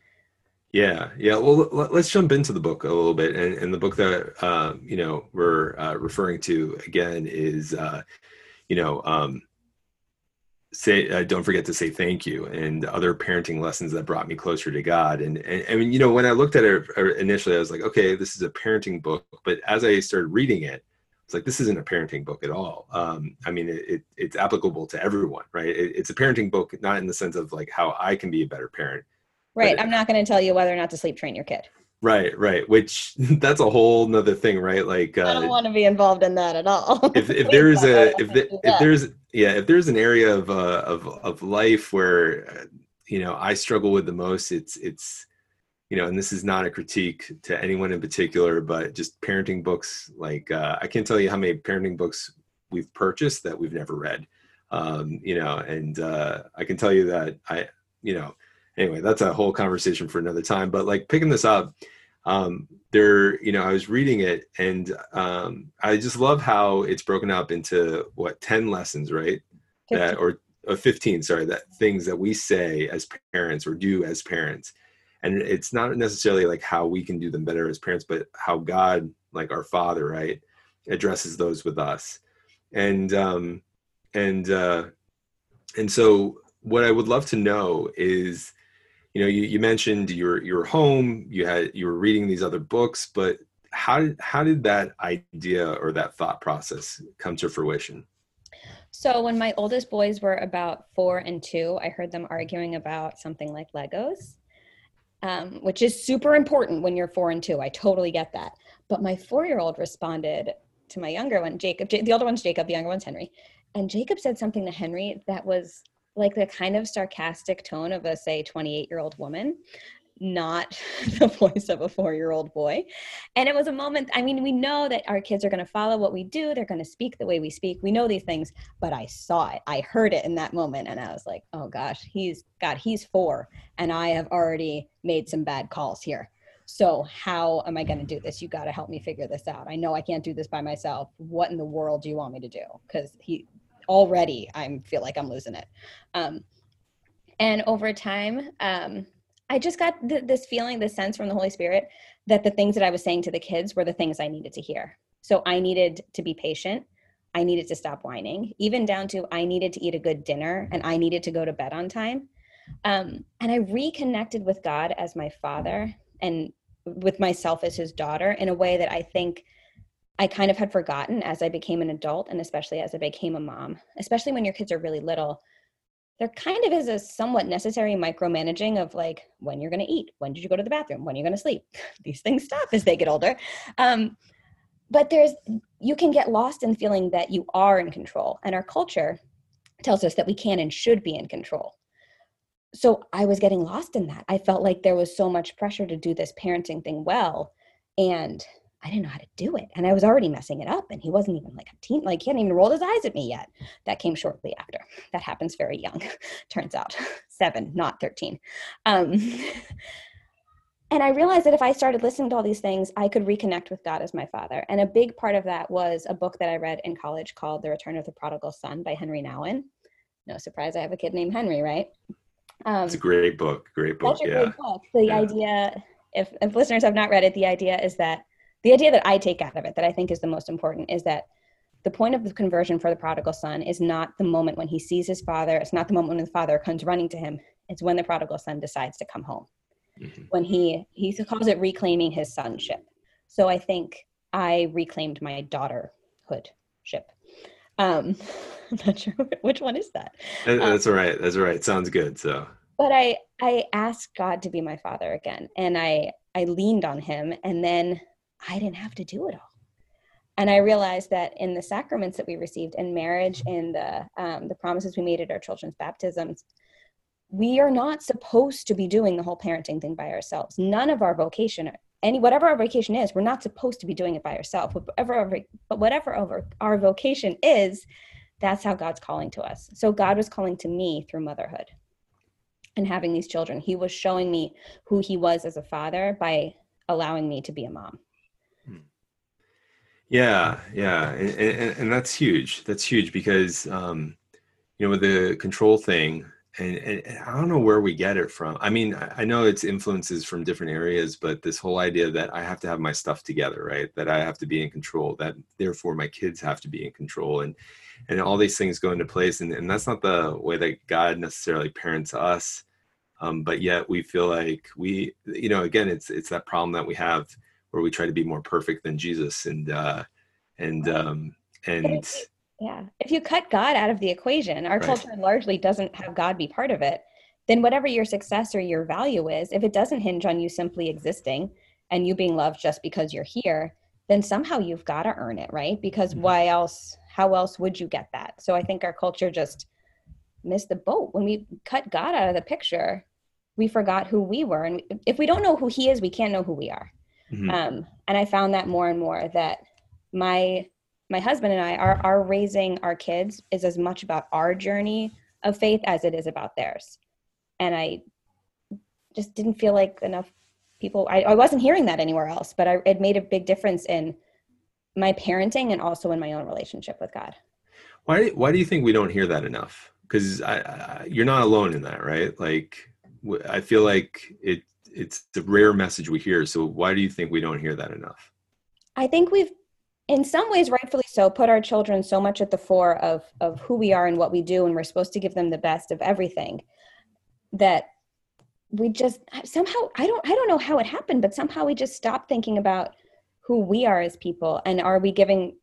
Yeah, yeah. Well, let's jump into the book a little bit. And, and the book that uh, you know we're uh, referring to again is, uh, you know, um, say uh, don't forget to say thank you and other parenting lessons that brought me closer to God. And, and I mean, you know, when I looked at it uh, initially, I was like, okay, this is a parenting book. But as I started reading it, it's like this isn't a parenting book at all. Um, I mean, it, it, it's applicable to everyone, right? It, it's a parenting book, not in the sense of like how I can be a better parent. Right. I'm not going to tell you whether or not to sleep train your kid. Right, right. Which that's a whole nother thing, right? Like uh, I don't want to be involved in that at all. If, if there's a if the, if there's yeah if there's an area of uh, of of life where uh, you know I struggle with the most, it's it's you know, and this is not a critique to anyone in particular, but just parenting books. Like uh, I can't tell you how many parenting books we've purchased that we've never read. Um, you know, and uh, I can tell you that I, you know, anyway, that's a whole conversation for another time. But like picking this up, um, there, you know, I was reading it, and um, I just love how it's broken up into what ten lessons, right? 15. That or, or fifteen, sorry, that things that we say as parents or do as parents and it's not necessarily like how we can do them better as parents but how god like our father right addresses those with us and um and uh and so what i would love to know is you know you, you mentioned your your home you had you were reading these other books but how did how did that idea or that thought process come to fruition so when my oldest boys were about four and two i heard them arguing about something like legos um, which is super important when you're four and two. I totally get that. But my four year old responded to my younger one, Jacob. The older one's Jacob, the younger one's Henry. And Jacob said something to Henry that was like the kind of sarcastic tone of a, say, 28 year old woman not the voice of a four year old boy. And it was a moment, I mean, we know that our kids are going to follow what we do, they're going to speak the way we speak. We know these things, but I saw it. I heard it in that moment. And I was like, oh gosh, he's, God, he's four. And I have already made some bad calls here. So, how am I going to do this? You got to help me figure this out. I know I can't do this by myself. What in the world do you want me to do? Because he already, I feel like I'm losing it. Um, and over time, um, I just got th- this feeling, this sense from the Holy Spirit that the things that I was saying to the kids were the things I needed to hear. So I needed to be patient. I needed to stop whining, even down to I needed to eat a good dinner and I needed to go to bed on time. Um, and I reconnected with God as my father and with myself as his daughter in a way that I think I kind of had forgotten as I became an adult and especially as I became a mom, especially when your kids are really little there kind of is a somewhat necessary micromanaging of like when you're going to eat, when did you go to the bathroom, when you're going to sleep. These things stop as they get older. Um, but there's you can get lost in feeling that you are in control, and our culture tells us that we can and should be in control. So I was getting lost in that. I felt like there was so much pressure to do this parenting thing well, and I didn't know how to do it. And I was already messing it up. And he wasn't even like a teen, like he hadn't even rolled his eyes at me yet. That came shortly after. That happens very young, turns out. Seven, not 13. Um, and I realized that if I started listening to all these things, I could reconnect with God as my father. And a big part of that was a book that I read in college called The Return of the Prodigal Son by Henri Nouwen. No surprise, I have a kid named Henry, right? Um, it's a great book. Great book. Yeah. great book. The yeah. idea, if, if listeners have not read it, the idea is that the idea that I take out of it, that I think is the most important, is that the point of the conversion for the prodigal son is not the moment when he sees his father. It's not the moment when the father comes running to him. It's when the prodigal son decides to come home mm-hmm. when he he calls it reclaiming his sonship. So I think I reclaimed my daughterhood ship. Um, I'm not sure which one is that. That's um, all right. That's all right. Sounds good. So, but I I asked God to be my father again, and I I leaned on Him, and then I didn't have to do it all. And I realized that in the sacraments that we received in marriage, in the um, the promises we made at our children's baptisms, we are not supposed to be doing the whole parenting thing by ourselves. None of our vocation, any whatever our vocation is, we're not supposed to be doing it by ourselves. Whatever our, but whatever our, our vocation is, that's how God's calling to us. So God was calling to me through motherhood and having these children. He was showing me who he was as a father by allowing me to be a mom. Yeah, yeah, and, and, and that's huge. That's huge because um, you know with the control thing, and, and, I don't know where we get it from. I mean, I know it's influences from different areas, but this whole idea that I have to have my stuff together, right? That I have to be in control, that therefore my kids have to be in control, and and all these things go into place, and, and that's not the way that God necessarily parents us. Um, but yet we feel like we, you know, again, it's it's that problem that we have where we try to be more perfect than Jesus, and uh, and um, and yeah. If you cut God out of the equation, our right. culture largely doesn't have God be part of it, then whatever your success or your value is, if it doesn't hinge on you simply existing and you being loved just because you're here, then somehow you've got to earn it, right? Because mm-hmm. why else, how else would you get that? So I think our culture just missed the boat. When we cut God out of the picture, we forgot who we were. And if we don't know who he is, we can't know who we are. Mm-hmm. Um, and I found that more and more that my my husband and I, our, our raising our kids is as much about our journey of faith as it is about theirs. And I just didn't feel like enough people, I, I wasn't hearing that anywhere else, but I, it made a big difference in my parenting and also in my own relationship with God. Why, why do you think we don't hear that enough? Because you're not alone in that, right? Like, I feel like it, it's the rare message we hear. So why do you think we don't hear that enough? I think we've in some ways rightfully so put our children so much at the fore of of who we are and what we do and we're supposed to give them the best of everything that we just somehow i don't i don't know how it happened but somehow we just stopped thinking about who we are as people and are we giving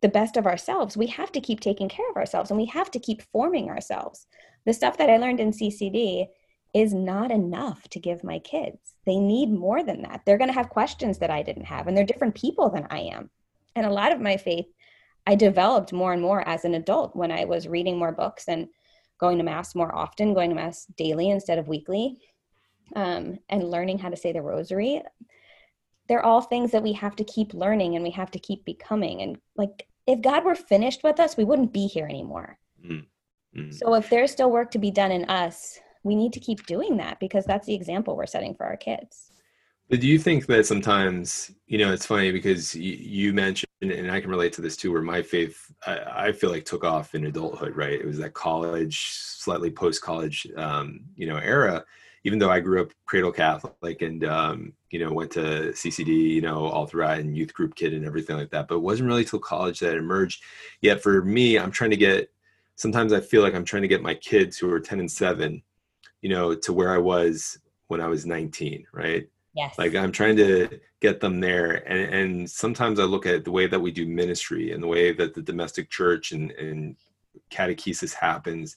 the best of ourselves we have to keep taking care of ourselves and we have to keep forming ourselves the stuff that i learned in ccd is not enough to give my kids they need more than that they're going to have questions that i didn't have and they're different people than i am and a lot of my faith I developed more and more as an adult when I was reading more books and going to mass more often, going to mass daily instead of weekly, um, and learning how to say the rosary. They're all things that we have to keep learning and we have to keep becoming. And like, if God were finished with us, we wouldn't be here anymore. Mm-hmm. So if there's still work to be done in us, we need to keep doing that because that's the example we're setting for our kids. But do you think that sometimes, you know, it's funny because you, you mentioned, and I can relate to this too, where my faith, I, I, feel like took off in adulthood, right? It was that college, slightly post college, um, you know, era. Even though I grew up cradle Catholic and, um, you know, went to CCD, you know, all throughout and youth group kid and everything like that. But it wasn't really till college that it emerged. Yet for me, I'm trying to get, sometimes I feel like I'm trying to get my kids who are 10 and 7, you know, to where I was when I was 19, right? Yes. Like I'm trying to get them there. And, and sometimes I look at the way that we do ministry and the way that the domestic church and, and catechesis happens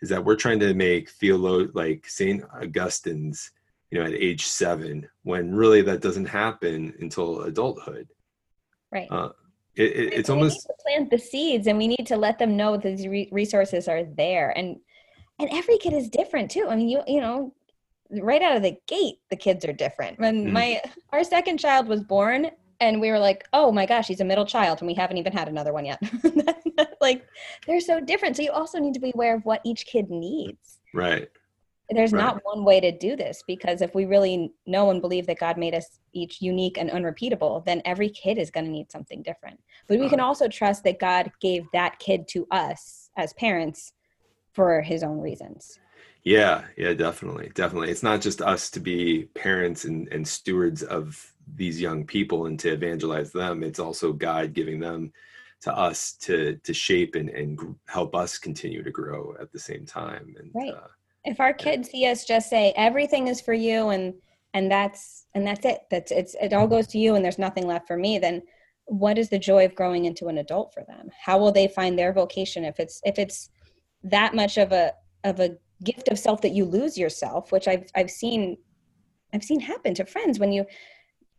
is that we're trying to make theolo like St. Augustine's, you know, at age seven, when really that doesn't happen until adulthood. Right. Uh, it, it, it's almost plant the seeds and we need to let them know that these resources are there and and every kid is different too. I mean you you know right out of the gate the kids are different. When mm. my our second child was born and we were like oh my gosh he's a middle child and we haven't even had another one yet. Like they're so different. So you also need to be aware of what each kid needs. Right. There's right. not one way to do this because if we really know and believe that God made us each unique and unrepeatable, then every kid is going to need something different. But we can also trust that God gave that kid to us as parents for his own reasons. Yeah, yeah, definitely. Definitely. It's not just us to be parents and, and stewards of these young people and to evangelize them. It's also God giving them to us to to shape and, and help us continue to grow at the same time. And right. Uh, if our kids see us just say everything is for you and and that's and that's it that's it's it all goes to you and there's nothing left for me then what is the joy of growing into an adult for them how will they find their vocation if it's if it's that much of a of a gift of self that you lose yourself which i've i've seen i've seen happen to friends when you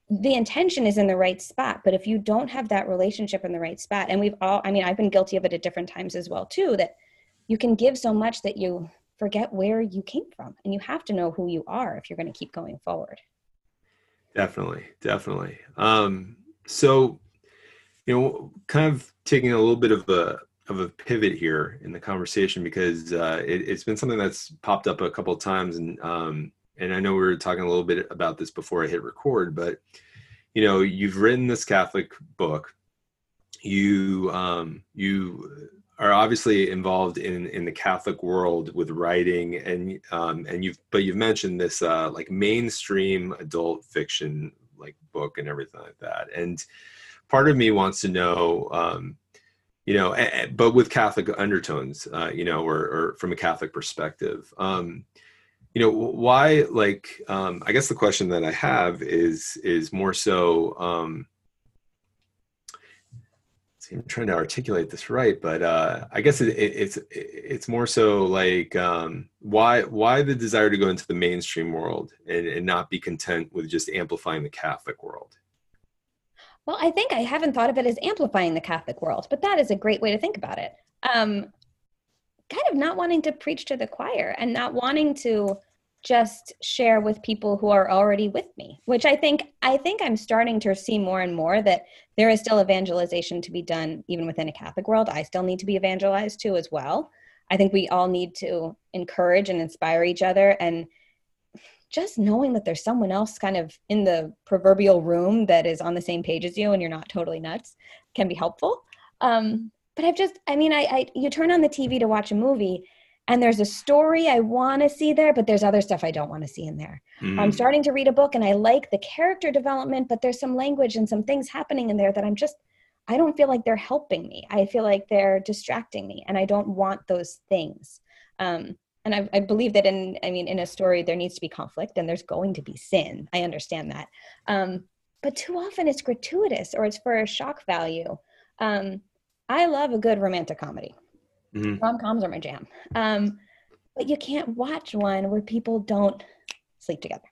the intention is in the right spot but if you don't have that relationship in the right spot and we've all i mean i've been guilty of it at different times as well too that you can give so much that you forget where you came from and you have to know who you are if you're going to keep going forward. Definitely definitely. Um so you know kind of taking a little bit of a of a pivot here in the conversation because uh, it, has been something that's popped up a couple of times and um and i know we were talking a little bit about this before i hit record but you know you've written this catholic book you um you are obviously involved in in the Catholic world with writing, and um, and you've but you've mentioned this uh, like mainstream adult fiction like book and everything like that. And part of me wants to know, um, you know, but with Catholic undertones, uh, you know, or, or from a Catholic perspective. Um, you know why like um, i guess the question that i have is is more so um, I'm trying to articulate this right, but uh, I guess it, it, it's it's more so like um, why why the desire to go into the mainstream world and, and not be content with just amplifying the Catholic world. Well, I think I haven't thought of it as amplifying the Catholic world, but that is a great way to think about it. Um, kind of not wanting to preach to the choir and not wanting to just share with people who are already with me which i think i think i'm starting to see more and more that there is still evangelization to be done even within a catholic world i still need to be evangelized too as well i think we all need to encourage and inspire each other and just knowing that there's someone else kind of in the proverbial room that is on the same page as you and you're not totally nuts can be helpful um, but i've just i mean I, I you turn on the tv to watch a movie and there's a story I want to see there, but there's other stuff I don't want to see in there. Mm. I'm starting to read a book and I like the character development, but there's some language and some things happening in there that I'm just, I don't feel like they're helping me. I feel like they're distracting me and I don't want those things. Um, and I, I, believe that in, I mean, in a story, there needs to be conflict and there's going to be sin. I understand that. Um, but too often it's gratuitous or it's for a shock value. Um, I love a good romantic comedy. Mm-hmm. Rom coms are my jam. Um, but you can't watch one where people don't sleep together.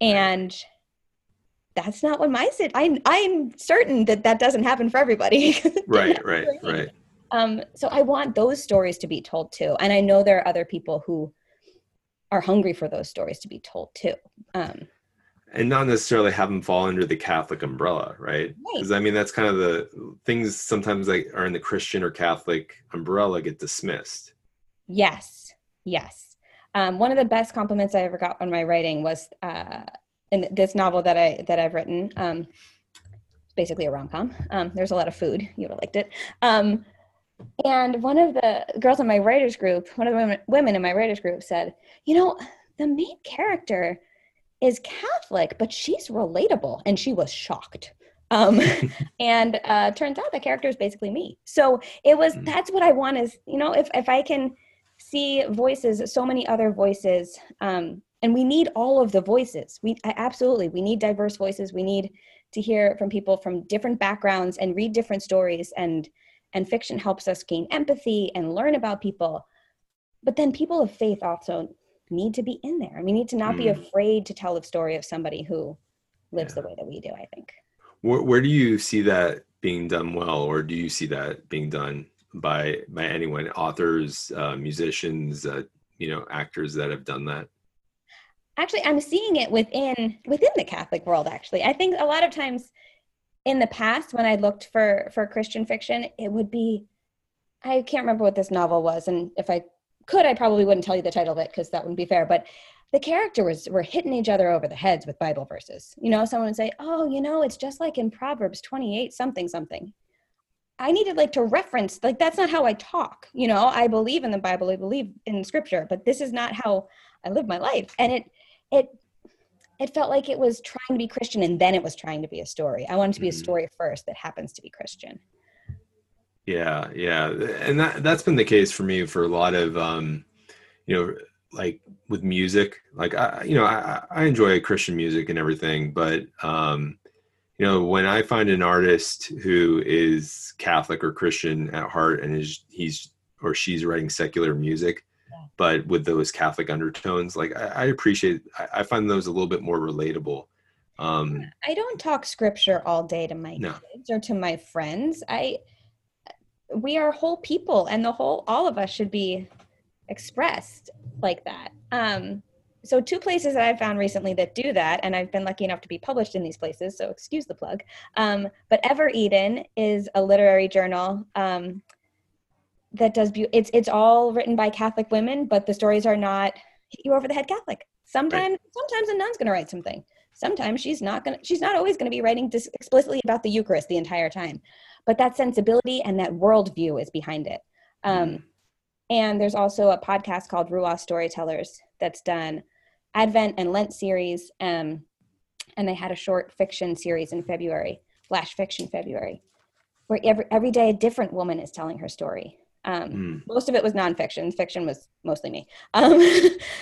And that's not what my sit. I, I'm certain that that doesn't happen for everybody. right, right, right. Um, so I want those stories to be told too. And I know there are other people who are hungry for those stories to be told too. Um, and not necessarily have them fall under the Catholic umbrella, right? Because right. I mean, that's kind of the things sometimes like are in the Christian or Catholic umbrella get dismissed. Yes, yes. Um, one of the best compliments I ever got on my writing was uh, in this novel that I that I've written. Um, basically a rom com. Um, there's a lot of food. You would have liked it. Um, and one of the girls in my writers group, one of the women, women in my writers group, said, "You know, the main character." is Catholic, but she's relatable. And she was shocked. Um, and uh, turns out the character is basically me. So it was, mm. that's what I want is, you know, if, if I can see voices, so many other voices, um, and we need all of the voices. We absolutely, we need diverse voices. We need to hear from people from different backgrounds and read different stories and, and fiction helps us gain empathy and learn about people. But then people of faith also need to be in there. We need to not mm. be afraid to tell the story of somebody who lives yeah. the way that we do, I think. Where, where do you see that being done well, or do you see that being done by by anyone, authors, uh, musicians, uh, you know, actors that have done that? Actually, I'm seeing it within within the Catholic world. Actually, I think a lot of times in the past when I looked for for Christian fiction, it would be I can't remember what this novel was, and if I could I probably wouldn't tell you the title of it because that wouldn't be fair, but the characters were hitting each other over the heads with Bible verses. You know, someone would say, "Oh, you know, it's just like in Proverbs 28 something something." I needed like to reference like that's not how I talk. You know, I believe in the Bible, I believe in scripture, but this is not how I live my life. And it it it felt like it was trying to be Christian and then it was trying to be a story. I wanted to be a mm-hmm. story first that happens to be Christian. Yeah, yeah. And that that's been the case for me for a lot of um you know like with music. Like I you know, I I enjoy Christian music and everything, but um you know when i find an artist who is catholic or christian at heart and is he's or she's writing secular music. But with those catholic undertones like i, I appreciate I, I, find those a little bit more relatable um i don't talk scripture all day to my no. kids or to my friends i we are whole people and the whole all of us should be expressed like that um so two places that I've found recently that do that, and I've been lucky enough to be published in these places, so excuse the plug. Um, but Ever Eden is a literary journal um, that does be- it's it's all written by Catholic women, but the stories are not hit you over the head Catholic. Sometimes right. sometimes a nun's going to write something. Sometimes she's not going to she's not always going to be writing dis- explicitly about the Eucharist the entire time, but that sensibility and that worldview is behind it. Um, mm. And there's also a podcast called Ruah Storytellers that's done Advent and Lent series, um, and they had a short fiction series in February, Flash Fiction February, where every every day a different woman is telling her story. Um, mm. Most of it was nonfiction. Fiction was mostly me, um,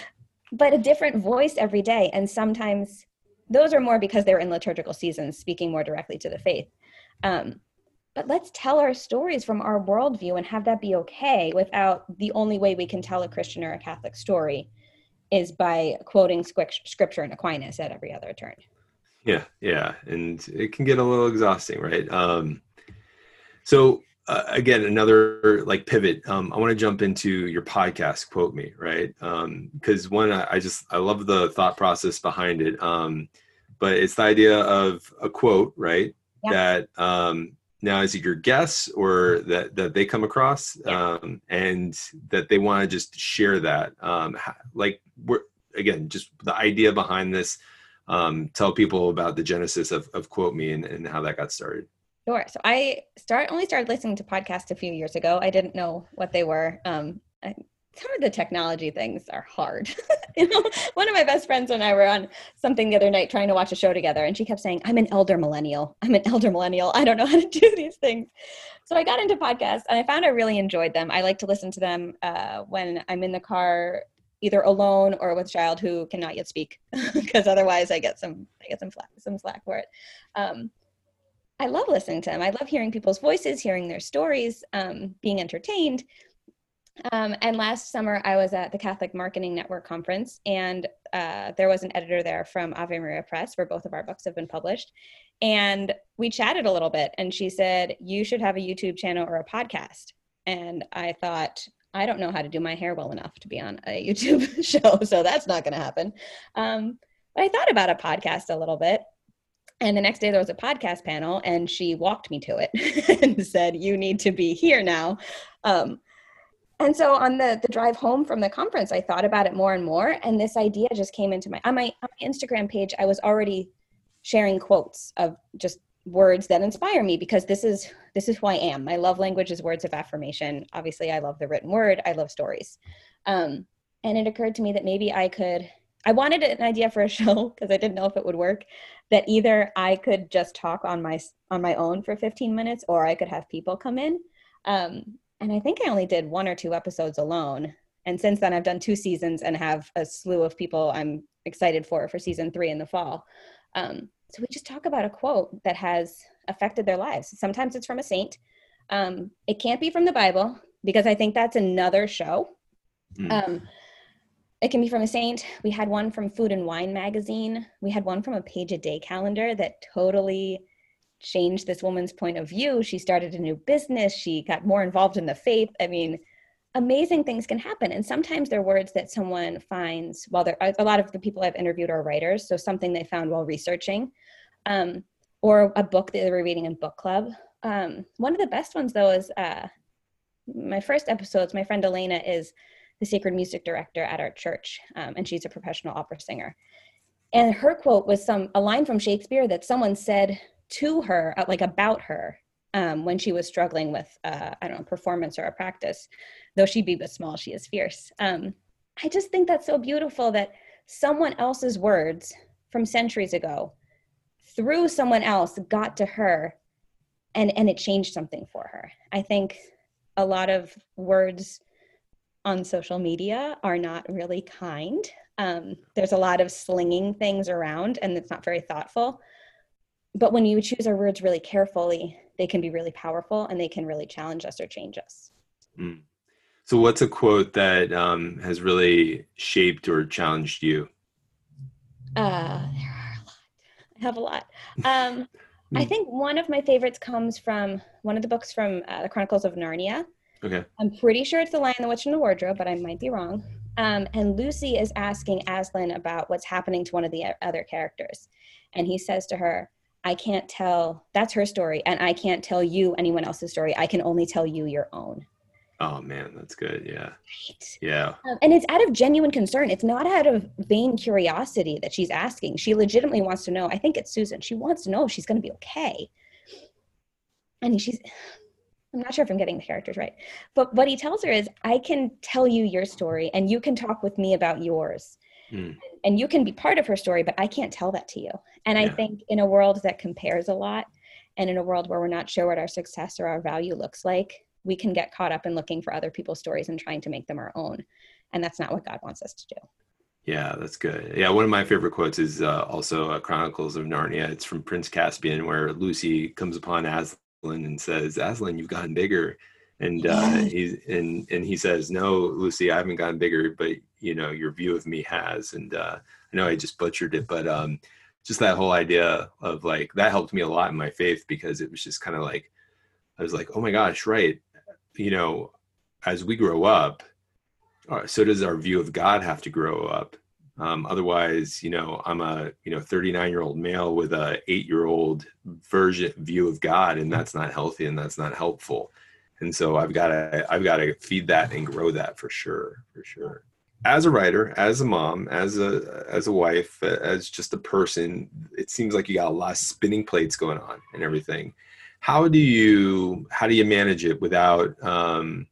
but a different voice every day. And sometimes those are more because they're in liturgical seasons, speaking more directly to the faith. Um, but let's tell our stories from our worldview and have that be okay without the only way we can tell a Christian or a Catholic story is by quoting scripture and Aquinas at every other turn. Yeah, yeah, and it can get a little exhausting, right? Um, so uh, again, another like pivot. Um, I want to jump into your podcast, quote me, right? Because um, one, I, I, just I love the thought process behind it. Um, but it's the idea of a quote, right? Yeah. That um, now is it your guess or that that they come across yeah. um, and that they want to just share that um, like we're again just the idea behind this um, tell people about the genesis of, of quote me and, and how that got started sure so i start only started listening to podcasts a few years ago i didn't know what they were um, I, some of the technology things are hard. you know, one of my best friends and I were on something the other night trying to watch a show together, and she kept saying, "I'm an elder millennial. I'm an elder millennial. I don't know how to do these things." So I got into podcasts, and I found I really enjoyed them. I like to listen to them uh, when I'm in the car, either alone or with a child who cannot yet speak, because otherwise I get some I get some slack, some slack for it. Um, I love listening to them. I love hearing people's voices, hearing their stories, um, being entertained um, and last summer, I was at the Catholic Marketing Network conference, and uh, there was an editor there from Ave Maria Press, where both of our books have been published. And we chatted a little bit, and she said, You should have a YouTube channel or a podcast. And I thought, I don't know how to do my hair well enough to be on a YouTube show, so that's not going to happen. Um, but I thought about a podcast a little bit. And the next day, there was a podcast panel, and she walked me to it and said, You need to be here now. Um, and so on the the drive home from the conference i thought about it more and more and this idea just came into my on my, on my instagram page i was already sharing quotes of just words that inspire me because this is this is who i am. My love language is words of affirmation. Obviously i love the written word. I love stories. Um, and it occurred to me that maybe i could i wanted an idea for a show because i didn't know if it would work that either i could just talk on my on my own for 15 minutes or i could have people come in um, and I think I only did one or two episodes alone. And since then, I've done two seasons and have a slew of people I'm excited for for season three in the fall. Um, so we just talk about a quote that has affected their lives. Sometimes it's from a saint. Um, it can't be from the Bible because I think that's another show. Mm. It can be from a saint. We had one from Food and Wine magazine. We had one from a page a day calendar that totally changed this woman's point of view. She started a new business. She got more involved in the faith. I mean, amazing things can happen. And sometimes they're words that someone finds while they're, a lot of the people I've interviewed are writers. So something they found while researching, um, or a book that they were reading in book club. Um, one of the best ones though is uh, my first episodes, my friend Elena is the sacred music director at our church, um, and she's a professional opera singer. And her quote was some a line from Shakespeare that someone said to her, uh, like about her, um, when she was struggling with uh, I don't know performance or a practice. Though she be but small, she is fierce. Um, I just think that's so beautiful that someone else's words from centuries ago, through someone else, got to her, and and it changed something for her. I think a lot of words on social media are not really kind. Um, there's a lot of slinging things around, and it's not very thoughtful. But when you choose our words really carefully, they can be really powerful and they can really challenge us or change us. Mm. So, what's a quote that um, has really shaped or challenged you? Uh, there are a lot. I have a lot. Um, I hmm. think one of my favorites comes from one of the books from uh, the Chronicles of Narnia. Okay. I'm pretty sure it's The Lion, the Witch, and the Wardrobe, but I might be wrong. Um, and Lucy is asking Aslan about what's happening to one of the other characters. And he says to her, I can't tell, that's her story, and I can't tell you anyone else's story. I can only tell you your own. Oh man, that's good. Yeah. Right. Yeah. Um, and it's out of genuine concern. It's not out of vain curiosity that she's asking. She legitimately wants to know. I think it's Susan. She wants to know if she's going to be okay. And she's, I'm not sure if I'm getting the characters right. But what he tells her is, I can tell you your story and you can talk with me about yours. Mm. And you can be part of her story, but I can't tell that to you. And yeah. I think in a world that compares a lot and in a world where we're not sure what our success or our value looks like, we can get caught up in looking for other people's stories and trying to make them our own. And that's not what God wants us to do. Yeah, that's good. Yeah, one of my favorite quotes is uh, also uh, Chronicles of Narnia. It's from Prince Caspian, where Lucy comes upon Aslan and says, "Aslan, you've gotten bigger," and uh, he and and he says, "No, Lucy, I haven't gotten bigger, but you know your view of me has." And uh, I know I just butchered it, but um, just that whole idea of like that helped me a lot in my faith because it was just kind of like I was like, "Oh my gosh, right." you know, as we grow up, uh, so does our view of God have to grow up. Um, otherwise, you know, I'm a you know 39 year old male with a eight year old version view of God, and that's not healthy and that's not helpful. And so I've got to I've got to feed that and grow that for sure, for sure. As a writer, as a mom, as a as a wife, as just a person, it seems like you got a lot of spinning plates going on and everything how do you how do you manage it without um,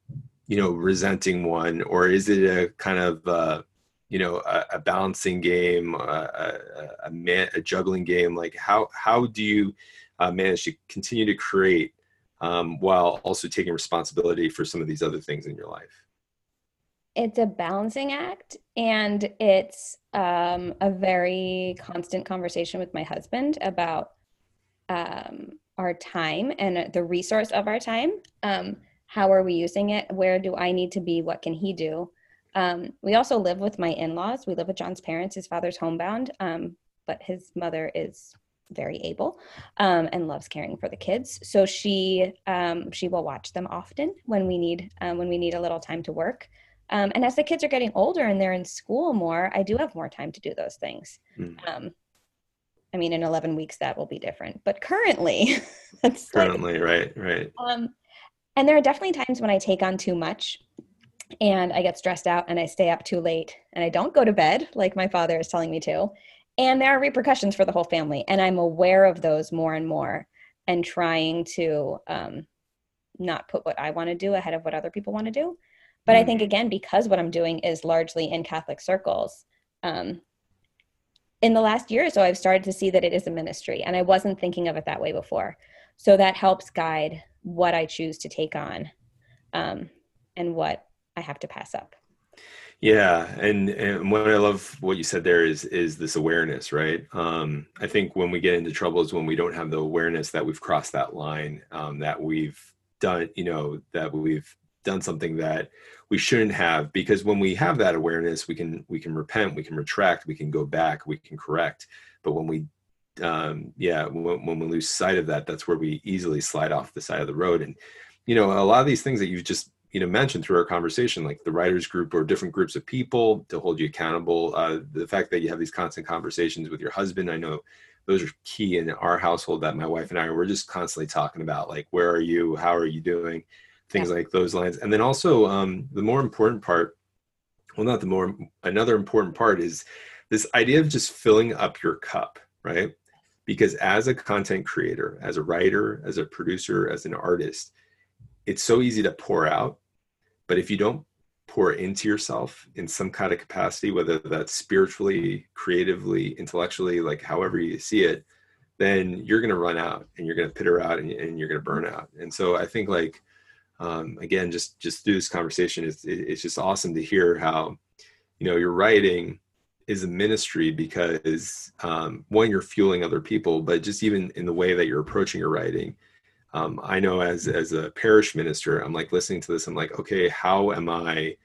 you know resenting one or is it a kind of uh, you know a, a balancing game a, a, a, man, a juggling game like how how do you uh, manage to continue to create um, while also taking responsibility for some of these other things in your life it's a balancing act and it's um, a very constant conversation with my husband about um, our time and the resource of our time. Um, how are we using it? Where do I need to be? What can he do? Um, we also live with my in-laws. We live with John's parents. His father's homebound, um, but his mother is very able um, and loves caring for the kids. So she um, she will watch them often when we need um, when we need a little time to work. Um, and as the kids are getting older and they're in school more, I do have more time to do those things. Mm. I mean, in 11 weeks, that will be different. But currently, that's currently, like, right, right. Um, and there are definitely times when I take on too much and I get stressed out and I stay up too late and I don't go to bed like my father is telling me to. And there are repercussions for the whole family. And I'm aware of those more and more and trying to um, not put what I want to do ahead of what other people want to do. But mm. I think, again, because what I'm doing is largely in Catholic circles, um, in the last year or so, I've started to see that it is a ministry, and I wasn't thinking of it that way before. So that helps guide what I choose to take on um, and what I have to pass up. Yeah, and and what I love what you said there is is this awareness, right? Um, I think when we get into trouble is when we don't have the awareness that we've crossed that line, um, that we've done, you know, that we've done something that we shouldn't have because when we have that awareness we can we can repent we can retract we can go back we can correct but when we um yeah when, when we lose sight of that that's where we easily slide off the side of the road and you know a lot of these things that you've just you know mentioned through our conversation like the writers group or different groups of people to hold you accountable uh, the fact that you have these constant conversations with your husband i know those are key in our household that my wife and i we're just constantly talking about like where are you how are you doing things yeah. like those lines. And then also um, the more important part well, not the more, another important part is this idea of just filling up your cup, right? Because as a content creator, as a writer, as a producer, as an artist, it's so easy to pour out. But if you don't pour into yourself in some kind of capacity, whether that's spiritually, creatively, intellectually, like however you see it, then you're going to run out and you're going to pitter out and, and you're going to burn out. And so I think like, um, again, just, just through this conversation, it's, it's just awesome to hear how, you know, your writing is a ministry because um, one, you're fueling other people, but just even in the way that you're approaching your writing, um, I know as as a parish minister, I'm like listening to this. I'm like, okay, how am I,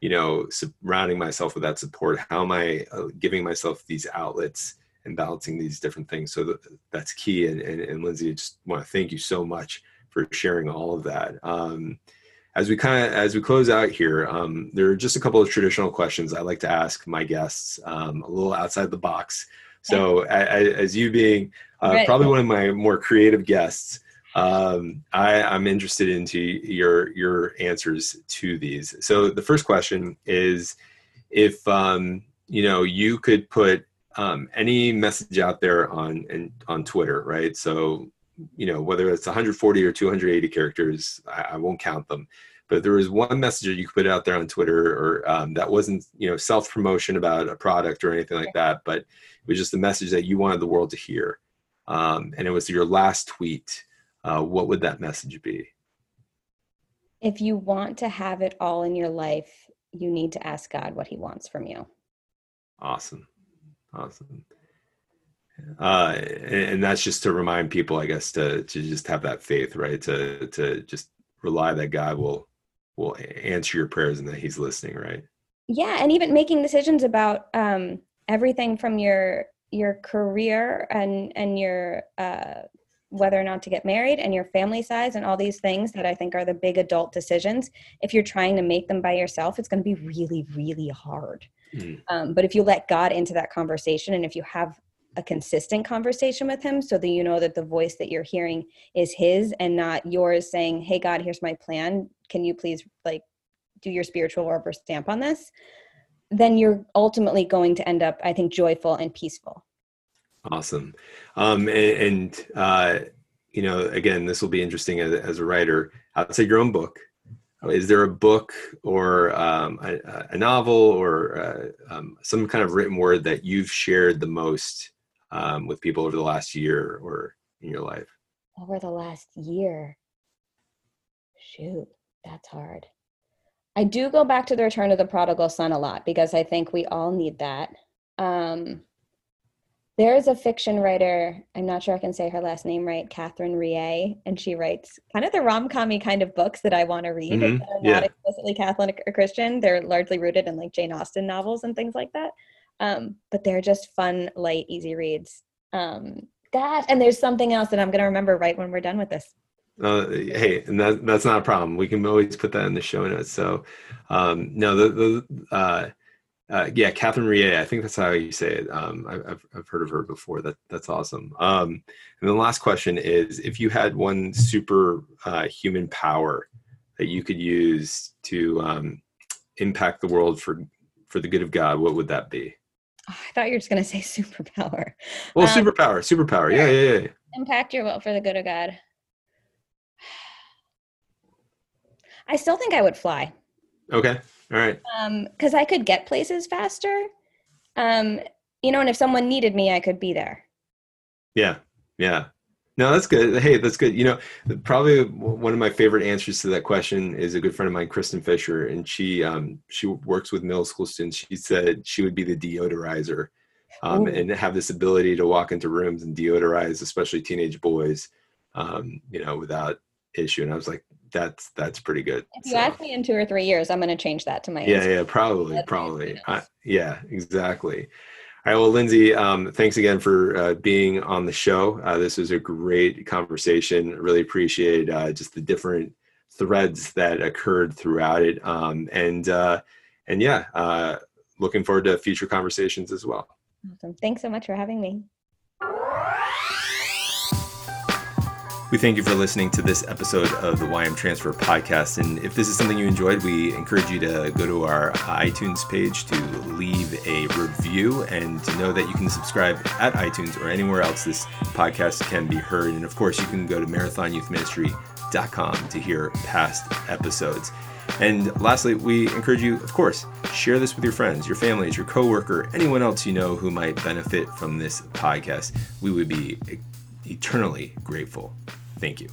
you know, surrounding myself with that support? How am I uh, giving myself these outlets and balancing these different things? So that, that's key. And, and, and Lindsay, I just want to thank you so much for sharing all of that. Um, as we kind of as we close out here, um, there are just a couple of traditional questions I like to ask my guests, um, a little outside the box. So, as, as you being uh, right. probably one of my more creative guests, um, I, I'm interested into your your answers to these. So the first question is, if um, you know you could put um, any message out there on and on Twitter, right? So you know whether it's 140 or 280 characters, I, I won't count them. But there was one message that you could put out there on Twitter, or um, that wasn't you know self promotion about a product or anything like that, but it was just a message that you wanted the world to hear, um, and it was your last tweet uh, what would that message be? If you want to have it all in your life, you need to ask God what He wants from you. Awesome. Awesome. Uh, and, that's just to remind people, I guess, to to just have that faith, right? To to just rely that God will will answer your prayers and that He's listening, right? Yeah, and even making decisions about um, everything from your your career and and your uh, whether or not to get married and your family size and all these things that I think are the big adult decisions. If you're trying to make them by yourself, it's going to be really, really hard. Mm. Um, but if you let God into that conversation and if you have a consistent conversation with Him so that you know that the voice that you're hearing is His and not yours saying, Hey, God, here's my plan. Can you please like do your spiritual rubber stamp on this? Then you're ultimately going to end up, I think, joyful and peaceful. Awesome. Um, and, and uh, you know, again, this will be interesting as, as, a writer. Outside your own book, is there a book or um, a, a, novel or uh, um, some kind of written word that you've shared the most um, with people over the last year or in your life? Over the last year, shoot, that's hard. I do go back to the Return of the Prodigal Son a lot because I think we all need that. Um, there is a fiction writer, I'm not sure I can say her last name right, Katherine Reay, and she writes kind of the rom commy kind of books that I want to read. Mm-hmm. They're not yeah. explicitly Catholic or Christian. They're largely rooted in like Jane Austen novels and things like that. Um, but they're just fun, light, easy reads. Um, that and there's something else that I'm going to remember right when we're done with this. Uh, hey, and that, that's not a problem. We can always put that in the show notes. So, um, no, the, the uh, uh, yeah, Katherine Reay. I think that's how you say it. Um, I, have I've heard of her before. That that's awesome. Um, and the last question is: If you had one super uh, human power that you could use to um, impact the world for for the good of God, what would that be? Oh, I thought you were just going to say superpower. Well, um, superpower, superpower. Yeah, yeah, yeah. Impact your will for the good of God. I still think I would fly. Okay. All right. Um, because I could get places faster. Um, you know, and if someone needed me, I could be there. Yeah. Yeah. No, that's good. Hey, that's good. You know, probably one of my favorite answers to that question is a good friend of mine, Kristen Fisher, and she um, she works with middle school students. She said she would be the deodorizer, um, and have this ability to walk into rooms and deodorize, especially teenage boys, um, you know, without issue. And I was like, that's that's pretty good. If you so. ask me in two or three years, I'm going to change that to my. Yeah, answer. yeah, probably, that's probably. I, yeah, exactly. All right. Well, Lindsay, um, thanks again for uh, being on the show. Uh, this was a great conversation. Really appreciate uh, just the different threads that occurred throughout it, um, and uh, and yeah, uh, looking forward to future conversations as well. Awesome. Thanks so much for having me. We thank you for listening to this episode of the YM Transfer podcast. And if this is something you enjoyed, we encourage you to go to our iTunes page to leave a review and to know that you can subscribe at iTunes or anywhere else this podcast can be heard. And of course, you can go to marathonyouthministry.com to hear past episodes. And lastly, we encourage you, of course, share this with your friends, your families, your coworker, anyone else you know who might benefit from this podcast. We would be eternally grateful. Thank you.